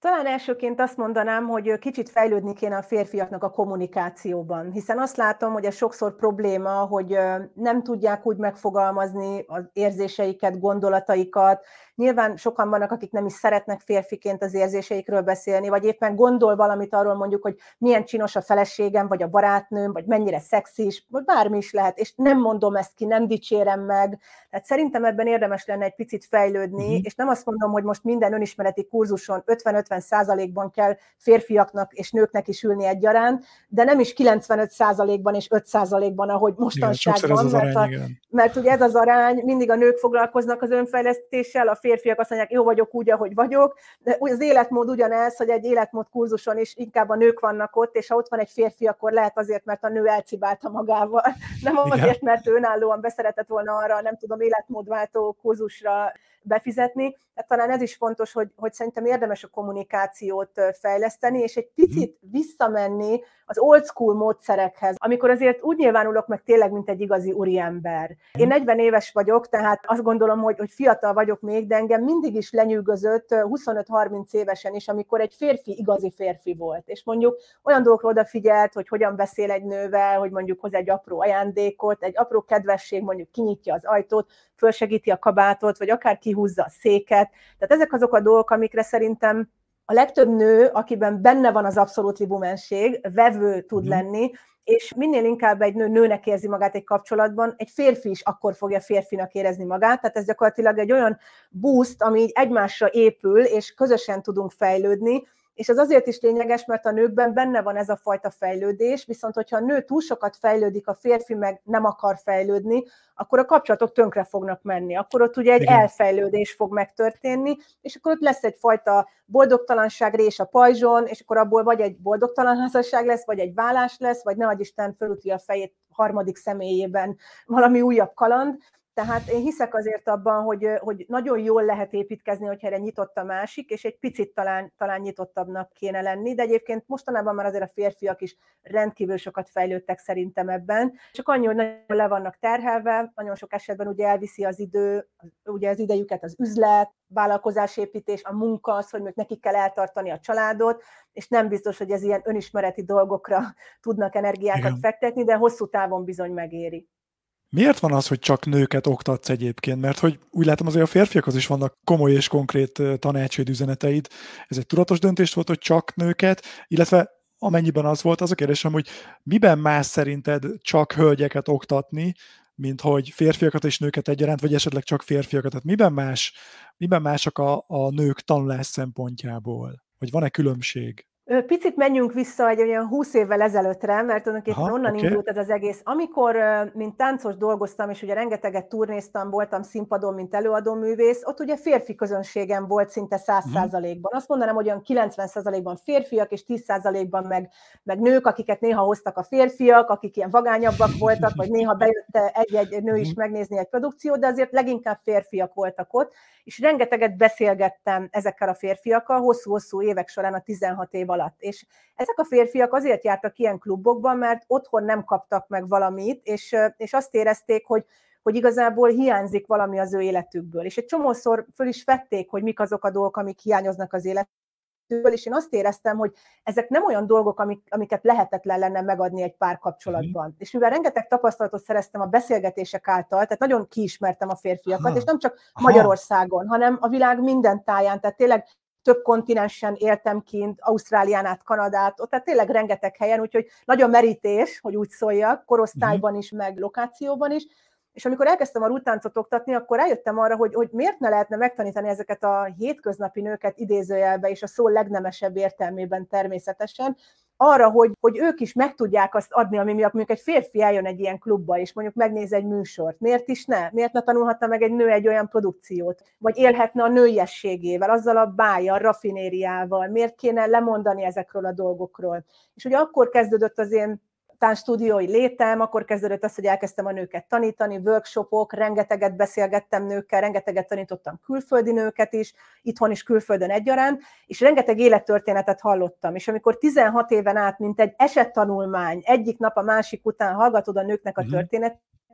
Talán elsőként azt mondanám, hogy kicsit fejlődni kéne a férfiaknak a kommunikációban, hiszen azt látom, hogy ez sokszor probléma, hogy nem tudják úgy megfogalmazni az érzéseiket, gondolataikat, Nyilván sokan vannak, akik nem is szeretnek férfiként az érzéseikről beszélni, vagy éppen gondol valamit arról mondjuk, hogy milyen csinos a feleségem, vagy a barátnőm, vagy mennyire szexis, vagy bármi is lehet, és nem mondom ezt ki, nem dicsérem meg. Tehát szerintem ebben érdemes lenne egy picit fejlődni, uh-huh. és nem azt mondom, hogy most minden önismereti kurzuson 50-50 százalékban kell férfiaknak és nőknek is ülni egyaránt, de nem is 95 százalékban és 5 százalékban, ahogy mostanság igen, van, mert, arány, a, mert ugye ez az arány, mindig a nők foglalkoznak az önfejlesztéssel, a férfiak azt mondják, jó vagyok úgy, ahogy vagyok, de az életmód ugyanez, hogy egy életmód kurzuson is inkább a nők vannak ott, és ha ott van egy férfi, akkor lehet azért, mert a nő elcibálta magával, nem azért, mert önállóan beszeretett volna arra, nem tudom, életmódváltó kurzusra befizetni. Tehát talán ez is fontos, hogy, hogy szerintem érdemes a kommunikációt fejleszteni, és egy picit mhm. visszamenni az old school módszerekhez, amikor azért úgy nyilvánulok meg tényleg, mint egy igazi úriember. Én 40 mhm. éves vagyok, tehát azt gondolom, hogy, hogy fiatal vagyok még, de engem mindig is lenyűgözött 25-30 évesen is, amikor egy férfi igazi férfi volt. És mondjuk olyan dolgokra odafigyelt, hogy hogyan beszél egy nővel, hogy mondjuk hoz egy apró ajándékot, egy apró kedvesség mondjuk kinyitja az ajtót, fölsegíti a kabátot, vagy akár kihúzza a széket. Tehát ezek azok a dolgok, amikre szerintem a legtöbb nő, akiben benne van az abszolút libumenség, vevő tud mm. lenni, és minél inkább egy nő nőnek érzi magát egy kapcsolatban, egy férfi is akkor fogja férfinak érezni magát, tehát ez gyakorlatilag egy olyan boost, ami így egymásra épül, és közösen tudunk fejlődni, és ez azért is lényeges, mert a nőkben benne van ez a fajta fejlődés, viszont hogyha a nő túl sokat fejlődik, a férfi meg nem akar fejlődni, akkor a kapcsolatok tönkre fognak menni. Akkor ott ugye egy Igen. elfejlődés fog megtörténni, és akkor ott lesz egyfajta boldogtalanság rés a pajzson, és akkor abból vagy egy boldogtalan házasság lesz, vagy egy vállás lesz, vagy ne Isten fölüti a fejét harmadik személyében valami újabb kaland, tehát én hiszek azért abban, hogy, hogy nagyon jól lehet építkezni, hogyha erre nyitott a másik, és egy picit talán, talán nyitottabbnak kéne lenni, de egyébként mostanában már azért a férfiak is rendkívül sokat fejlődtek szerintem ebben. Csak annyi, hogy nagyon le vannak terhelve, nagyon sok esetben ugye elviszi az idő, ugye az idejüket az üzlet, vállalkozásépítés, a munka, az, hogy még nekik kell eltartani a családot, és nem biztos, hogy ez ilyen önismereti dolgokra tudnak energiákat Igen. fektetni, de hosszú távon bizony megéri. Miért van az, hogy csak nőket oktatsz egyébként? Mert hogy úgy látom azért a férfiakhoz is vannak komoly és konkrét tanácsaid, üzeneteid. Ez egy tudatos döntés volt, hogy csak nőket, illetve amennyiben az volt, az a kérdésem, hogy miben más szerinted csak hölgyeket oktatni, mint hogy férfiakat és nőket egyaránt, vagy esetleg csak férfiakat. Tehát miben, más, miben másak a, a nők tanulás szempontjából? Vagy van-e különbség? Picit menjünk vissza egy olyan 20 évvel ezelőttre, mert tulajdonképpen onnan okay. indult ez az egész. Amikor, mint táncos dolgoztam, és ugye rengeteget turnéztam, voltam színpadon, mint előadó művész, ott ugye férfi közönségem volt szinte 100%-ban. Mhm. Azt mondanám, hogy olyan 90%-ban férfiak, és 10%-ban meg, meg nők, akiket néha hoztak a férfiak, akik ilyen vagányabbak voltak, vagy néha bejött egy-egy nő is mhm. megnézni egy produkciót, de azért leginkább férfiak voltak ott, és rengeteget beszélgettem ezekkel a férfiakkal hosszú-hosszú évek során a 16 év alatt. És ezek a férfiak azért jártak ilyen klubokban, mert otthon nem kaptak meg valamit, és, és azt érezték, hogy, hogy igazából hiányzik valami az ő életükből. És egy csomószor föl is vették, hogy mik azok a dolgok, amik hiányoznak az élet és én azt éreztem, hogy ezek nem olyan dolgok, amik, amiket lehetetlen lenne megadni egy párkapcsolatban. Mm. És mivel rengeteg tapasztalatot szereztem a beszélgetések által, tehát nagyon kiismertem a férfiakat, ha. és nem csak Magyarországon, hanem a világ minden táján, tehát tényleg több kontinensen éltem kint, Ausztrálián át, Kanadát, ott tehát tényleg rengeteg helyen, úgyhogy nagyon merítés, hogy úgy szóljak, korosztályban mhm. is, meg lokációban is, és amikor elkezdtem a rútáncot oktatni, akkor rájöttem arra, hogy, hogy miért ne lehetne megtanítani ezeket a hétköznapi nőket idézőjelbe, és a szó legnemesebb értelmében természetesen, arra, hogy, hogy ők is meg tudják azt adni, ami miatt mondjuk egy férfi eljön egy ilyen klubba, és mondjuk megnéz egy műsort. Miért is ne? Miért ne tanulhatna meg egy nő egy olyan produkciót? Vagy élhetne a nőiességével, azzal a bája, a rafinériával? Miért kéne lemondani ezekről a dolgokról? És ugye akkor kezdődött az én stúdiói létem, akkor kezdődött az, hogy elkezdtem a nőket tanítani, workshopok, rengeteget beszélgettem nőkkel, rengeteget tanítottam külföldi nőket is, itthon is külföldön egyaránt, és rengeteg élettörténetet hallottam. És amikor 16 éven át, mint egy esettanulmány, egyik nap a másik után hallgatod a nőknek a mhm.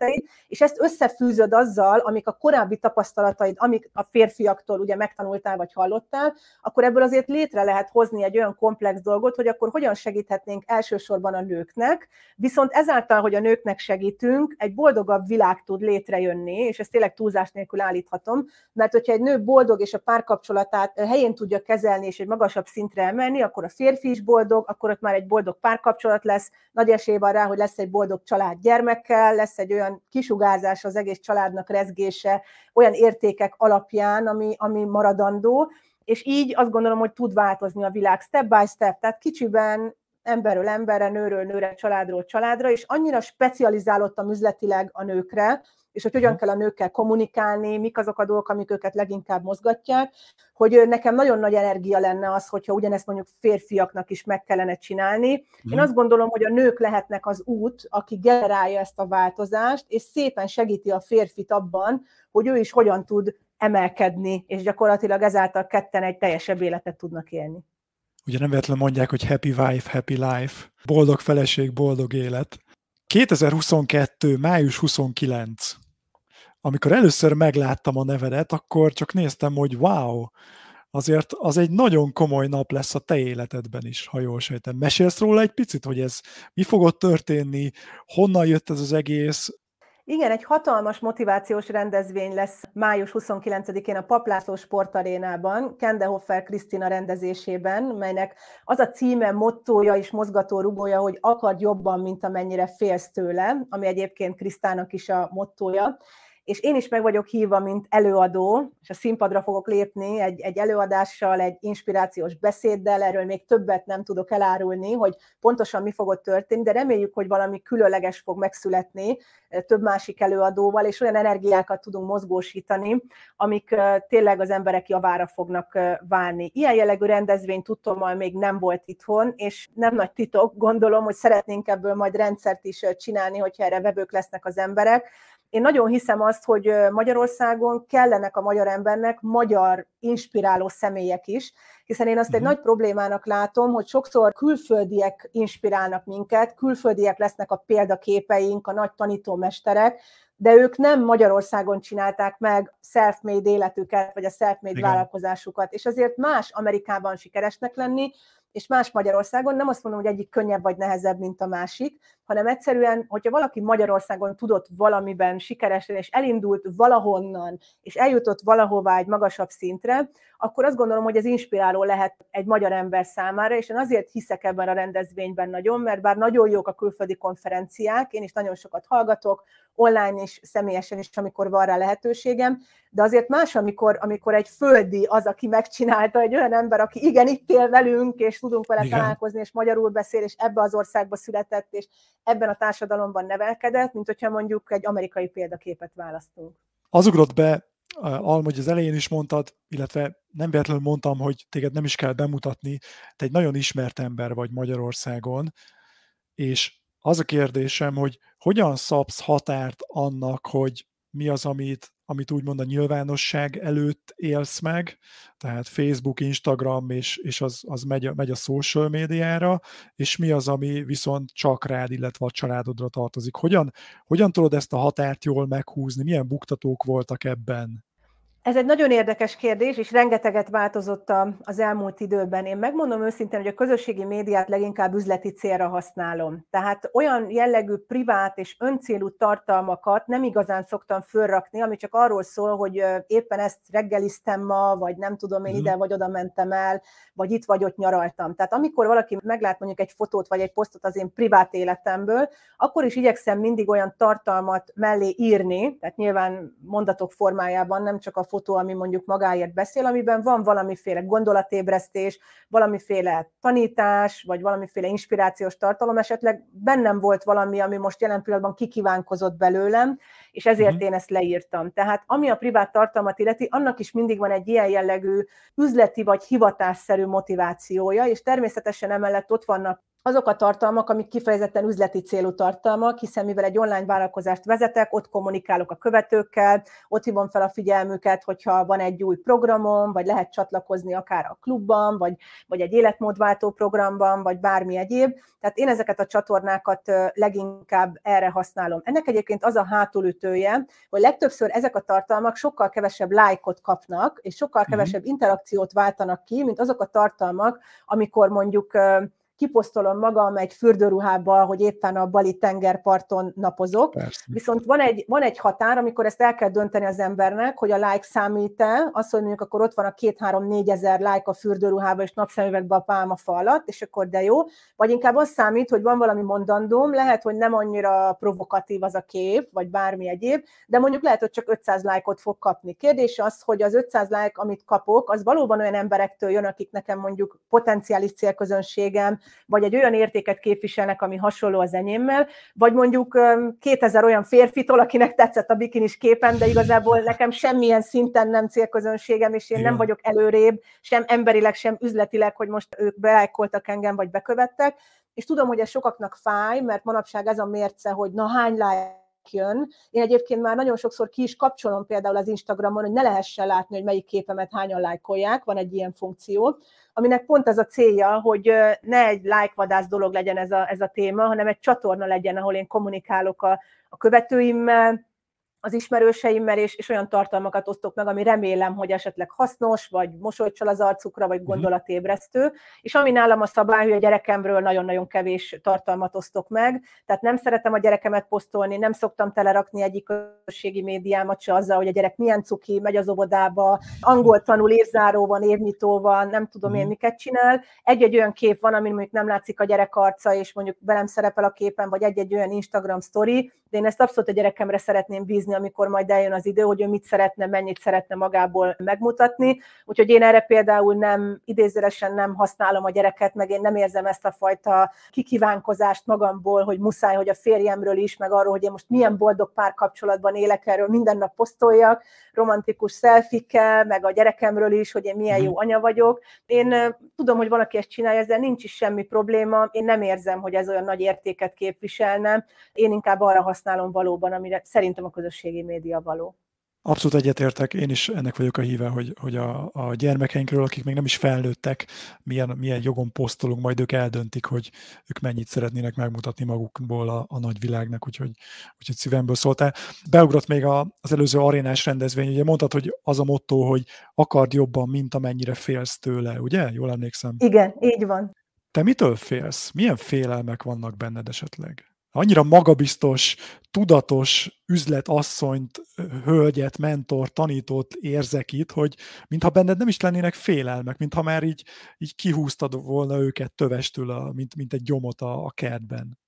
Tapasztalataid, és ezt összefűzöd azzal, amik a korábbi tapasztalataid, amik a férfiaktól ugye megtanultál vagy hallottál, akkor ebből azért létre lehet hozni egy olyan komplex dolgot, hogy akkor hogyan segíthetnénk elsősorban a nőknek, viszont ezáltal, hogy a nőknek segítünk, egy boldogabb világ tud létrejönni, és ezt tényleg túlzás nélkül állíthatom, mert hogyha egy nő boldog és a párkapcsolatát helyén tudja kezelni és egy magasabb szintre emelni, akkor a férfi is boldog, akkor ott már egy boldog párkapcsolat lesz, nagy esély van rá, hogy lesz egy boldog család gyermekkel, lesz egy olyan olyan kisugárzás az egész családnak rezgése, olyan értékek alapján, ami, ami maradandó, és így azt gondolom, hogy tud változni a világ step by step, tehát kicsiben emberről emberre, nőről nőre, családról családra, és annyira specializálódtam üzletileg a nőkre, és hogy hogyan kell a nőkkel kommunikálni, mik azok a dolgok, amik őket leginkább mozgatják, hogy nekem nagyon nagy energia lenne az, hogyha ugyanezt mondjuk férfiaknak is meg kellene csinálni. Én mhm. azt gondolom, hogy a nők lehetnek az út, aki generálja ezt a változást, és szépen segíti a férfit abban, hogy ő is hogyan tud emelkedni, és gyakorlatilag ezáltal ketten egy teljesebb életet tudnak élni. Ugye nem véletlenül mondják, hogy happy wife, happy life. Boldog feleség, boldog élet. 2022. május 29. Amikor először megláttam a nevedet, akkor csak néztem, hogy wow, azért az egy nagyon komoly nap lesz a te életedben is, ha jól sejtem. Mesélsz róla egy picit, hogy ez mi fogott történni, honnan jött ez az egész, igen, egy hatalmas motivációs rendezvény lesz május 29-én a Paplászló Sportarénában, Kendehoffer Krisztina rendezésében, melynek az a címe, mottója és mozgató rugója, hogy akad jobban, mint amennyire félsz tőle, ami egyébként Krisztának is a mottója és én is meg vagyok hívva, mint előadó, és a színpadra fogok lépni egy, egy előadással, egy inspirációs beszéddel, erről még többet nem tudok elárulni, hogy pontosan mi fog ott történni, de reméljük, hogy valami különleges fog megszületni több másik előadóval, és olyan energiákat tudunk mozgósítani, amik tényleg az emberek javára fognak válni. Ilyen jellegű rendezvény tudtommal még nem volt itthon, és nem nagy titok, gondolom, hogy szeretnénk ebből majd rendszert is csinálni, hogyha erre vevők lesznek az emberek, én nagyon hiszem azt, hogy Magyarországon kellenek a magyar embernek magyar inspiráló személyek is, hiszen én azt egy uh-huh. nagy problémának látom, hogy sokszor külföldiek inspirálnak minket, külföldiek lesznek a példaképeink, a nagy tanítómesterek, de ők nem Magyarországon csinálták meg self-made életüket, vagy a self-made Igen. vállalkozásukat, és azért más Amerikában sikeresnek lenni, és más Magyarországon, nem azt mondom, hogy egyik könnyebb vagy nehezebb, mint a másik, hanem egyszerűen, hogyha valaki Magyarországon tudott valamiben sikeresen, és elindult valahonnan, és eljutott valahová egy magasabb szintre, akkor azt gondolom, hogy ez inspiráló lehet egy magyar ember számára, és én azért hiszek ebben a rendezvényben nagyon, mert bár nagyon jók a külföldi konferenciák, én is nagyon sokat hallgatok, online is, személyesen is, amikor van rá lehetőségem, de azért más, amikor, amikor egy földi az, aki megcsinálta, egy olyan ember, aki igen, itt él velünk, és tudunk vele igen. találkozni, és magyarul beszél, és ebbe az országba született, és ebben a társadalomban nevelkedett, mint hogyha mondjuk egy amerikai példaképet választunk. Az ugrott be, Alma, hogy az elején is mondtad, illetve nem véletlenül mondtam, hogy téged nem is kell bemutatni, te egy nagyon ismert ember vagy Magyarországon, és az a kérdésem, hogy hogyan szabsz határt annak, hogy mi az, amit, amit úgymond a nyilvánosság előtt élsz meg, tehát Facebook, Instagram, és, és az, az megy, megy a social médiára, és mi az, ami viszont csak rád, illetve a családodra tartozik. Hogyan, hogyan tudod ezt a határt jól meghúzni? Milyen buktatók voltak ebben? Ez egy nagyon érdekes kérdés, és rengeteget változott az elmúlt időben. Én megmondom őszintén, hogy a közösségi médiát leginkább üzleti célra használom. Tehát olyan jellegű privát és öncélú tartalmakat nem igazán szoktam fölrakni, ami csak arról szól, hogy éppen ezt reggeliztem ma, vagy nem tudom, én mhm. ide vagy oda mentem el, vagy itt vagy ott nyaraltam. Tehát amikor valaki meglát mondjuk egy fotót vagy egy posztot az én privát életemből, akkor is igyekszem mindig olyan tartalmat mellé írni, tehát nyilván mondatok formájában, nem csak a fotó, ami mondjuk magáért beszél, amiben van valamiféle gondolatébresztés, valamiféle tanítás, vagy valamiféle inspirációs tartalom, esetleg bennem volt valami, ami most jelen pillanatban kikívánkozott belőlem, és ezért uh-huh. én ezt leírtam. Tehát ami a privát tartalmat illeti, annak is mindig van egy ilyen jellegű üzleti vagy hivatásszerű motivációja, és természetesen emellett ott vannak azok a tartalmak, amik kifejezetten üzleti célú tartalmak, hiszen mivel egy online vállalkozást vezetek, ott kommunikálok a követőkkel, ott hívom fel a figyelmüket, hogyha van egy új programom, vagy lehet csatlakozni akár a klubban, vagy, vagy egy életmódváltó programban, vagy bármi egyéb. Tehát én ezeket a csatornákat leginkább erre használom. Ennek egyébként az a hátulütője, hogy legtöbbször ezek a tartalmak sokkal kevesebb lájkot kapnak, és sokkal mhm. kevesebb interakciót váltanak ki, mint azok a tartalmak, amikor mondjuk kiposztolom magam egy fürdőruhába, hogy éppen a bali tengerparton napozok. Persze. Viszont van egy, van egy határ, amikor ezt el kell dönteni az embernek, hogy a like számít-e, az, hogy mondjuk akkor ott van a két-három-négy ezer like a fürdőruhába, és napszemüvegbe a pálmafa alatt, és akkor de jó. Vagy inkább az számít, hogy van valami mondandóm, lehet, hogy nem annyira provokatív az a kép, vagy bármi egyéb, de mondjuk lehet, hogy csak 500 lájkot fog kapni. Kérdés az, hogy az 500 like, amit kapok, az valóban olyan emberektől jön, akik nekem mondjuk potenciális célközönségem, vagy egy olyan értéket képviselnek, ami hasonló az enyémmel, vagy mondjuk 2000 olyan férfitól, akinek tetszett a bikinis képen, de igazából nekem semmilyen szinten nem célközönségem, és én Igen. nem vagyok előrébb, sem emberileg, sem üzletileg, hogy most ők belájkoltak engem, vagy bekövettek, és tudom, hogy ez sokaknak fáj, mert manapság ez a mérce, hogy na hány like jön. Én egyébként már nagyon sokszor ki is kapcsolom például az Instagramon, hogy ne lehessen látni, hogy melyik képemet hányan lájkolják, van egy ilyen funkció, aminek pont az a célja, hogy ne egy lájkvadász dolog legyen ez a, ez a téma, hanem egy csatorna legyen, ahol én kommunikálok a, a követőimmel, az ismerőseimmel, és, és olyan tartalmakat osztok meg, ami remélem, hogy esetleg hasznos, vagy mosolycsal az arcukra, vagy mhm. gondolatébresztő. És ami nálam a szabály, hogy a gyerekemről nagyon-nagyon kevés tartalmat osztok meg, tehát nem szeretem a gyerekemet posztolni, nem szoktam telerakni egyik közösségi médiámat se azzal, hogy a gyerek milyen cuki, megy az óvodába, angol tanul, évzáró van, évnyitó van, nem tudom én mhm. miket csinál. Egy-egy olyan kép van, amin mondjuk nem látszik a gyerek arca, és mondjuk velem szerepel a képen, vagy egy-egy olyan Instagram story, de én ezt abszolút a gyerekemre szeretném bízni, nézni, amikor majd eljön az idő, hogy ő mit szeretne, mennyit szeretne magából megmutatni. Úgyhogy én erre például nem, idézőesen nem használom a gyereket, meg én nem érzem ezt a fajta kikívánkozást magamból, hogy muszáj, hogy a férjemről is, meg arról, hogy én most milyen boldog párkapcsolatban élek, erről minden nap posztoljak, romantikus szelfikkel, meg a gyerekemről is, hogy én milyen mhm. jó anya vagyok. Én tudom, hogy valaki ezt csinálja, ezzel nincs is semmi probléma. Én nem érzem, hogy ez olyan nagy értéket képviselne. Én inkább arra használom valóban, amire szerintem a közösség közösségi média való. Abszolút egyetértek, én is ennek vagyok a híve, hogy, hogy a, a gyermekeinkről, akik még nem is felnőttek, milyen, milyen jogon posztolunk, majd ők eldöntik, hogy ők mennyit szeretnének megmutatni magukból a, a nagyvilágnak, úgyhogy, úgyhogy szívemből szóltál. Beugrott még a, az előző arénás rendezvény, ugye mondtad, hogy az a motto, hogy akard jobban, mint amennyire félsz tőle, ugye? Jól emlékszem? Igen, így van. Te mitől félsz? Milyen félelmek vannak benned esetleg? Annyira magabiztos, tudatos üzletasszonyt, hölgyet, mentor, tanítót érzek itt, hogy mintha benned nem is lennének félelmek, mintha már így, így kihúztad volna őket tövestül, a, mint, mint egy gyomot a, a kertben.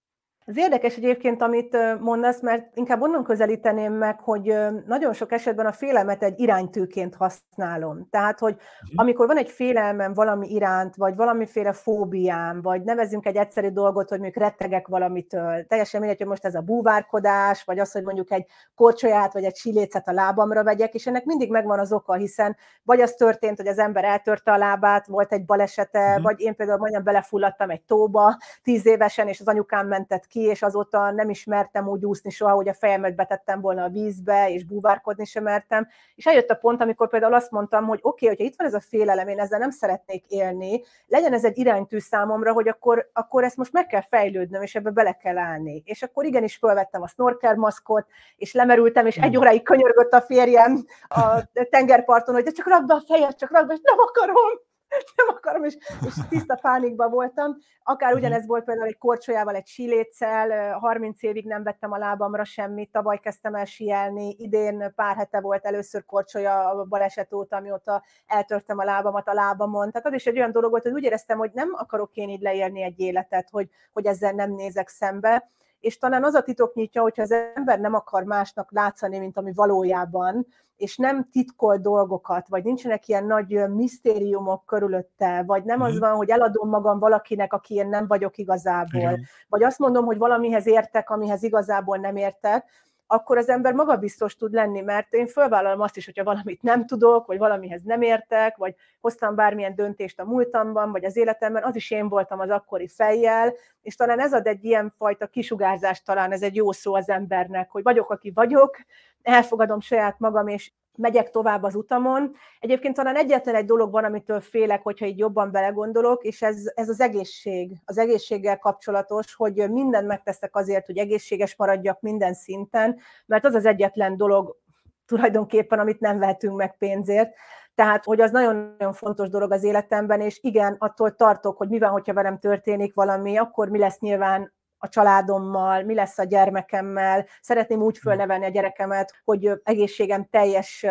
Ez érdekes egyébként, amit mondasz, mert inkább onnan közelíteném meg, hogy nagyon sok esetben a félelmet egy iránytűként használom. Tehát, hogy mhm. amikor van egy félelmem valami iránt, vagy valamiféle fóbiám, vagy nevezünk egy egyszerű dolgot, hogy mondjuk rettegek valamitől, teljesen mindegy, hogy most ez a búvárkodás, vagy az, hogy mondjuk egy korcsolyát, vagy egy silécet a lábamra vegyek, és ennek mindig megvan az oka, hiszen vagy az történt, hogy az ember eltörte a lábát, volt egy balesete, mm. vagy én például majdnem belefulladtam egy tóba tíz évesen, és az anyukám mentett ki, és azóta nem ismertem úgy úszni soha, hogy a fejemet betettem volna a vízbe, és búvárkodni sem mertem. És eljött a pont, amikor például azt mondtam, hogy oké, okay, hogyha itt van ez a félelem, én ezzel nem szeretnék élni, legyen ez egy iránytű számomra, hogy akkor, akkor ezt most meg kell fejlődnöm, és ebbe bele kell állni. És akkor igenis fölvettem a snorkel maszkot, és lemerültem, és egy óráig könyörgött a férjem a tengerparton, hogy de csak rakd be a fejed, csak rakd be, és nem akarom nem akarom, és, és tiszta pánikban voltam. Akár mhm. ugyanez volt például egy korcsolyával, egy síléccel, 30 évig nem vettem a lábamra semmit, tavaly kezdtem el sielni, idén pár hete volt először korcsolya a baleset óta, amióta eltörtem a lábamat a lábamon. Tehát az is egy olyan dolog volt, hogy úgy éreztem, hogy nem akarok én így leélni egy életet, hogy, hogy ezzel nem nézek szembe, és talán az a titok nyitja, hogyha az ember nem akar másnak látszani, mint ami valójában, és nem titkol dolgokat, vagy nincsenek ilyen nagy misztériumok körülötte, vagy nem az mhm. van, hogy eladom magam valakinek, aki én nem vagyok igazából, Igen. vagy azt mondom, hogy valamihez értek, amihez igazából nem értek, akkor az ember magabiztos tud lenni, mert én fölvállalom azt is, hogyha valamit nem tudok, vagy valamihez nem értek, vagy hoztam bármilyen döntést a múltamban, vagy az életemben, az is én voltam az akkori fejjel, és talán ez ad egy ilyen fajta kisugárzást, talán ez egy jó szó az embernek, hogy vagyok, aki vagyok, elfogadom saját magam, és megyek tovább az utamon. Egyébként talán egyetlen egy dolog van, amitől félek, hogyha így jobban belegondolok, és ez, ez az egészség, az egészséggel kapcsolatos, hogy mindent megteszek azért, hogy egészséges maradjak minden szinten, mert az az egyetlen dolog tulajdonképpen, amit nem vehetünk meg pénzért. Tehát, hogy az nagyon-nagyon fontos dolog az életemben, és igen, attól tartok, hogy mi van, hogyha velem történik valami, akkor mi lesz nyilván a családommal, mi lesz a gyermekemmel, szeretném úgy hm. fölnevelni a gyerekemet, hogy egészségem teljes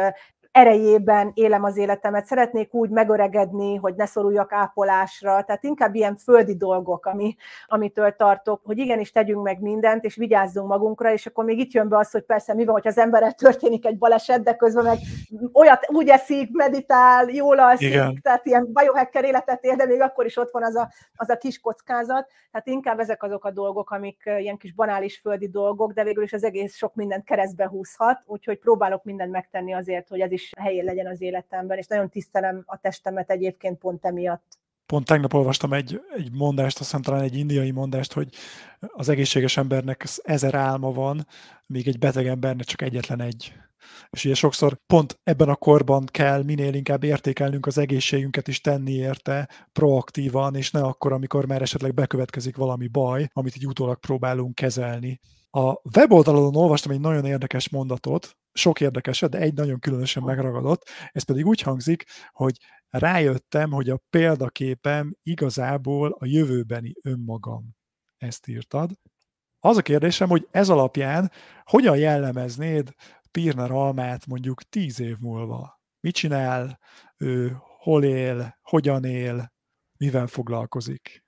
erejében élem az életemet, szeretnék úgy megöregedni, hogy ne szoruljak ápolásra, tehát inkább ilyen földi dolgok, ami, amitől tartok, hogy igenis tegyünk meg mindent, és vigyázzunk magunkra, és akkor még itt jön be az, hogy persze mi van, hogy az emberrel történik egy baleset, de közben meg olyat úgy eszik, meditál, jól alszik, Igen. tehát ilyen biohacker életet él, de még akkor is ott van az a, az a kis kockázat, tehát inkább ezek azok a dolgok, amik ilyen kis banális földi dolgok, de végül is az egész sok mindent keresztbe húzhat, úgyhogy próbálok mindent megtenni azért, hogy ez is is helyén legyen az életemben, és nagyon tisztelem a testemet egyébként pont emiatt. Pont tegnap olvastam egy, egy mondást, azt hiszem talán egy indiai mondást, hogy az egészséges embernek ezer álma van, míg egy beteg embernek csak egyetlen egy. És ugye sokszor pont ebben a korban kell minél inkább értékelnünk az egészségünket is tenni érte proaktívan, és ne akkor, amikor már esetleg bekövetkezik valami baj, amit így utólag próbálunk kezelni. A weboldalon olvastam egy nagyon érdekes mondatot, sok érdekeset, de egy nagyon különösen megragadott, ez pedig úgy hangzik, hogy rájöttem, hogy a példaképem igazából a jövőbeni önmagam. Ezt írtad. Az a kérdésem, hogy ez alapján hogyan jellemeznéd Pirner Almát mondjuk tíz év múlva? Mit csinál, ő hol él, hogyan él, mivel foglalkozik?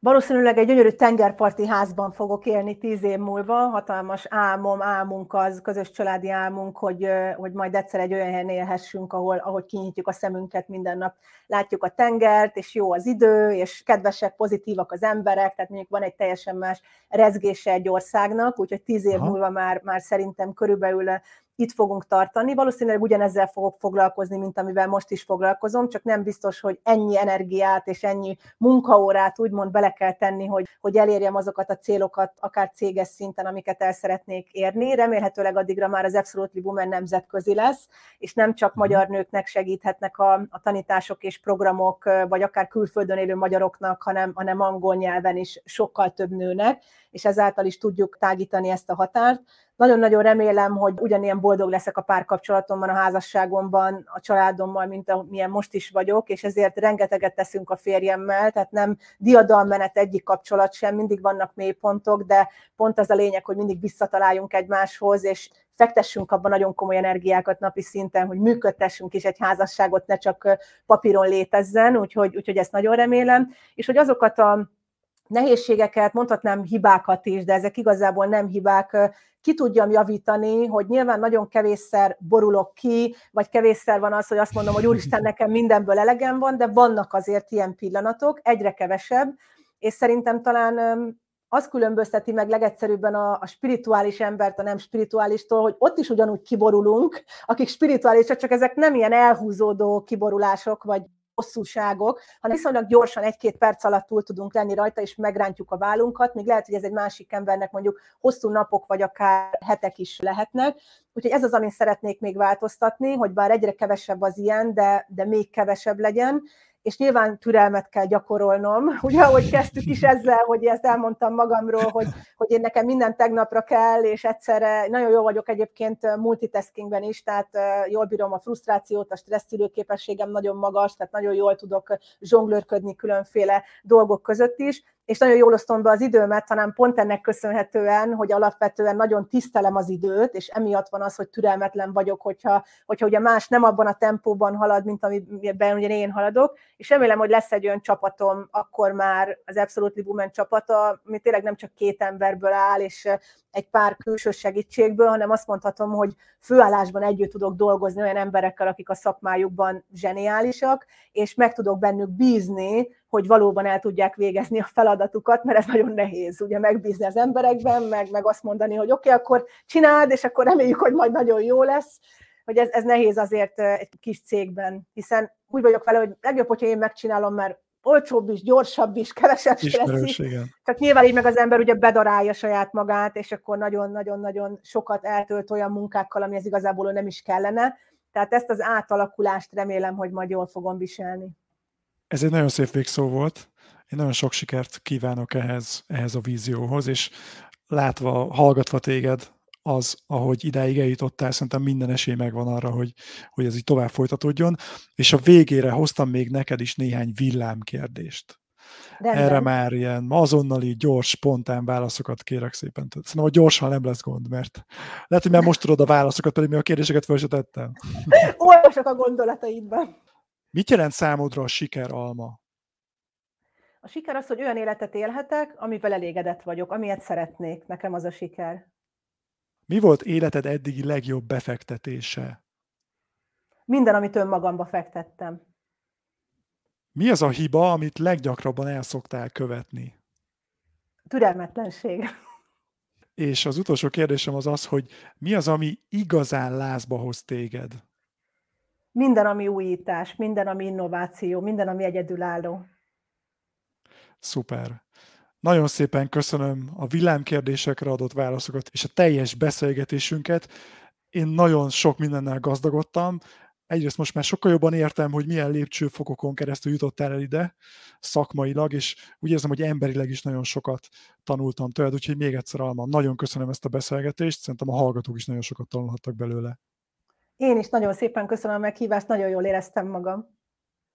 Valószínűleg egy gyönyörű tengerparti házban fogok élni tíz év múlva. Hatalmas álmom, álmunk az, közös családi álmunk, hogy, hogy majd egyszer egy olyan helyen élhessünk, ahol, ahogy kinyitjuk a szemünket minden nap, látjuk a tengert, és jó az idő, és kedvesek, pozitívak az emberek, tehát mondjuk van egy teljesen más rezgése egy országnak, úgyhogy tíz év Aha. múlva már, már szerintem körülbelül itt fogunk tartani. Valószínűleg ugyanezzel fogok foglalkozni, mint amivel most is foglalkozom, csak nem biztos, hogy ennyi energiát és ennyi munkaórát úgymond bele kell tenni, hogy, hogy elérjem azokat a célokat, akár céges szinten, amiket el szeretnék érni. Remélhetőleg addigra már az Absolutely Women nemzetközi lesz, és nem csak mhm. magyar nőknek segíthetnek a, a tanítások és programok, vagy akár külföldön élő magyaroknak, hanem, hanem angol nyelven is sokkal több nőnek, és ezáltal is tudjuk tágítani ezt a határt. Nagyon-nagyon remélem, hogy ugyanilyen boldog leszek a párkapcsolatomban, a házasságomban, a családommal, mint amilyen most is vagyok, és ezért rengeteget teszünk a férjemmel, tehát nem diadalmenet egyik kapcsolat sem, mindig vannak mélypontok, de pont az a lényeg, hogy mindig visszataláljunk egymáshoz, és fektessünk abban nagyon komoly energiákat napi szinten, hogy működtessünk is egy házasságot, ne csak papíron létezzen, úgyhogy, úgyhogy ezt nagyon remélem, és hogy azokat a nehézségeket, mondhatnám hibákat is, de ezek igazából nem hibák, ki tudjam javítani, hogy nyilván nagyon kevésszer borulok ki, vagy kevésszer van az, hogy azt mondom, hogy úristen, nekem mindenből elegem van, de vannak azért ilyen pillanatok, egyre kevesebb, és szerintem talán az különbözteti meg legegyszerűbben a, a spirituális embert a nem spirituálistól, hogy ott is ugyanúgy kiborulunk, akik spirituálisak, csak ezek nem ilyen elhúzódó kiborulások, vagy hosszúságok, hanem viszonylag gyorsan egy-két perc alatt túl tudunk lenni rajta, és megrántjuk a vállunkat, még lehet, hogy ez egy másik embernek mondjuk hosszú napok, vagy akár hetek is lehetnek. Úgyhogy ez az, amit szeretnék még változtatni, hogy bár egyre kevesebb az ilyen, de, de még kevesebb legyen, és nyilván türelmet kell gyakorolnom, ugye, ahogy kezdtük is ezzel, hogy ezt elmondtam magamról, hogy, hogy én nekem minden tegnapra kell, és egyszerre nagyon jó vagyok egyébként multitaskingben is, tehát jól bírom a frusztrációt, a stresszülő képességem nagyon magas, tehát nagyon jól tudok zsonglőrködni különféle dolgok között is, és nagyon jól osztom be az időmet, hanem pont ennek köszönhetően, hogy alapvetően nagyon tisztelem az időt, és emiatt van az, hogy türelmetlen vagyok, hogyha, hogyha ugye más nem abban a tempóban halad, mint amiben ugye én haladok, és remélem, hogy lesz egy olyan csapatom, akkor már az Absolutely Women csapata, ami tényleg nem csak két emberből áll, és egy pár külső segítségből, hanem azt mondhatom, hogy főállásban együtt tudok dolgozni olyan emberekkel, akik a szakmájukban zseniálisak, és meg tudok bennük bízni, hogy valóban el tudják végezni a feladatukat, mert ez nagyon nehéz, ugye megbízni az emberekben, meg, meg azt mondani, hogy oké, okay, akkor csináld, és akkor reméljük, hogy majd nagyon jó lesz, hogy ez, ez nehéz azért egy kis cégben, hiszen úgy vagyok vele, hogy legjobb, hogyha én megcsinálom, mert olcsóbb is, gyorsabb is, kevesebb stressz Csak nyilván így meg az ember ugye bedarálja saját magát, és akkor nagyon-nagyon-nagyon sokat eltölt olyan munkákkal, ami ez igazából nem is kellene. Tehát ezt az átalakulást remélem, hogy majd jól fogom viselni. Ez egy nagyon szép végszó volt. Én nagyon sok sikert kívánok ehhez, ehhez a vízióhoz, és látva, hallgatva téged, az, ahogy idáig eljutottál, szerintem minden esély megvan arra, hogy, hogy ez így tovább folytatódjon. És a végére hoztam még neked is néhány villámkérdést. Rendben. Erre már ilyen azonnali, gyors, spontán válaszokat kérek szépen. Szerintem, hogy gyorsan nem lesz gond, mert lehet, hogy már most tudod a válaszokat, pedig mi a kérdéseket föl sem tettem. Olvasok a gondolataidban. Mit jelent számodra a siker, Alma? A siker az, hogy olyan életet élhetek, amivel elégedett vagyok, amilyet szeretnék. Nekem az a siker. Mi volt életed eddigi legjobb befektetése? Minden, amit önmagamba fektettem. Mi az a hiba, amit leggyakrabban el szoktál követni? Türelmetlenség. És az utolsó kérdésem az az, hogy mi az, ami igazán lázba hoz téged? Minden, ami újítás, minden, ami innováció, minden, ami egyedülálló. Szuper. Nagyon szépen köszönöm a villámkérdésekre adott válaszokat és a teljes beszélgetésünket. Én nagyon sok mindennel gazdagodtam. Egyrészt most már sokkal jobban értem, hogy milyen lépcsőfokokon keresztül jutottál el ide szakmailag, és úgy érzem, hogy emberileg is nagyon sokat tanultam tőled, úgyhogy még egyszer Alman, nagyon köszönöm ezt a beszélgetést, szerintem a hallgatók is nagyon sokat tanulhattak belőle. Én is nagyon szépen köszönöm a meghívást, nagyon jól éreztem magam.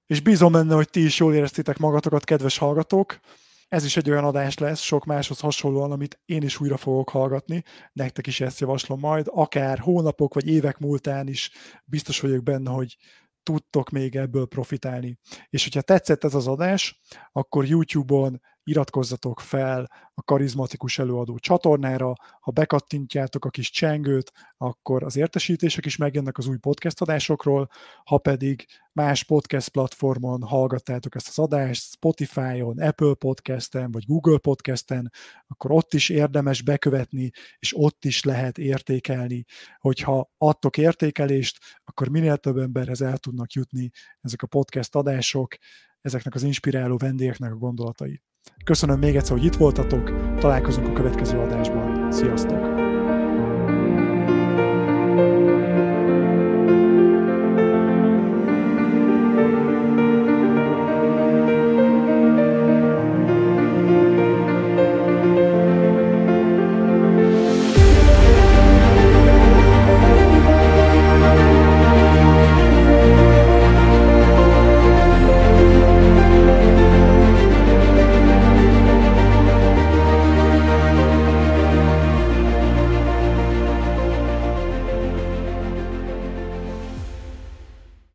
És bízom benne, hogy ti is jól éreztétek magatokat, kedves hallgatók. Ez is egy olyan adás lesz, sok máshoz hasonlóan, amit én is újra fogok hallgatni. Nektek is ezt javaslom majd, akár hónapok vagy évek múltán is biztos vagyok benne, hogy tudtok még ebből profitálni. És hogyha tetszett ez az adás, akkor YouTube-on iratkozzatok fel a karizmatikus előadó csatornára, ha bekattintjátok a kis csengőt, akkor az értesítések is megjönnek az új podcast adásokról, ha pedig más podcast platformon hallgattátok ezt az adást, Spotify-on, Apple Podcast-en vagy Google Podcast-en, akkor ott is érdemes bekövetni, és ott is lehet értékelni. Hogyha adtok értékelést, akkor minél több emberhez el tudnak jutni ezek a podcast adások, ezeknek az inspiráló vendégeknek a gondolatai. Köszönöm még egyszer, hogy itt voltatok, találkozunk a következő adásban. Sziasztok!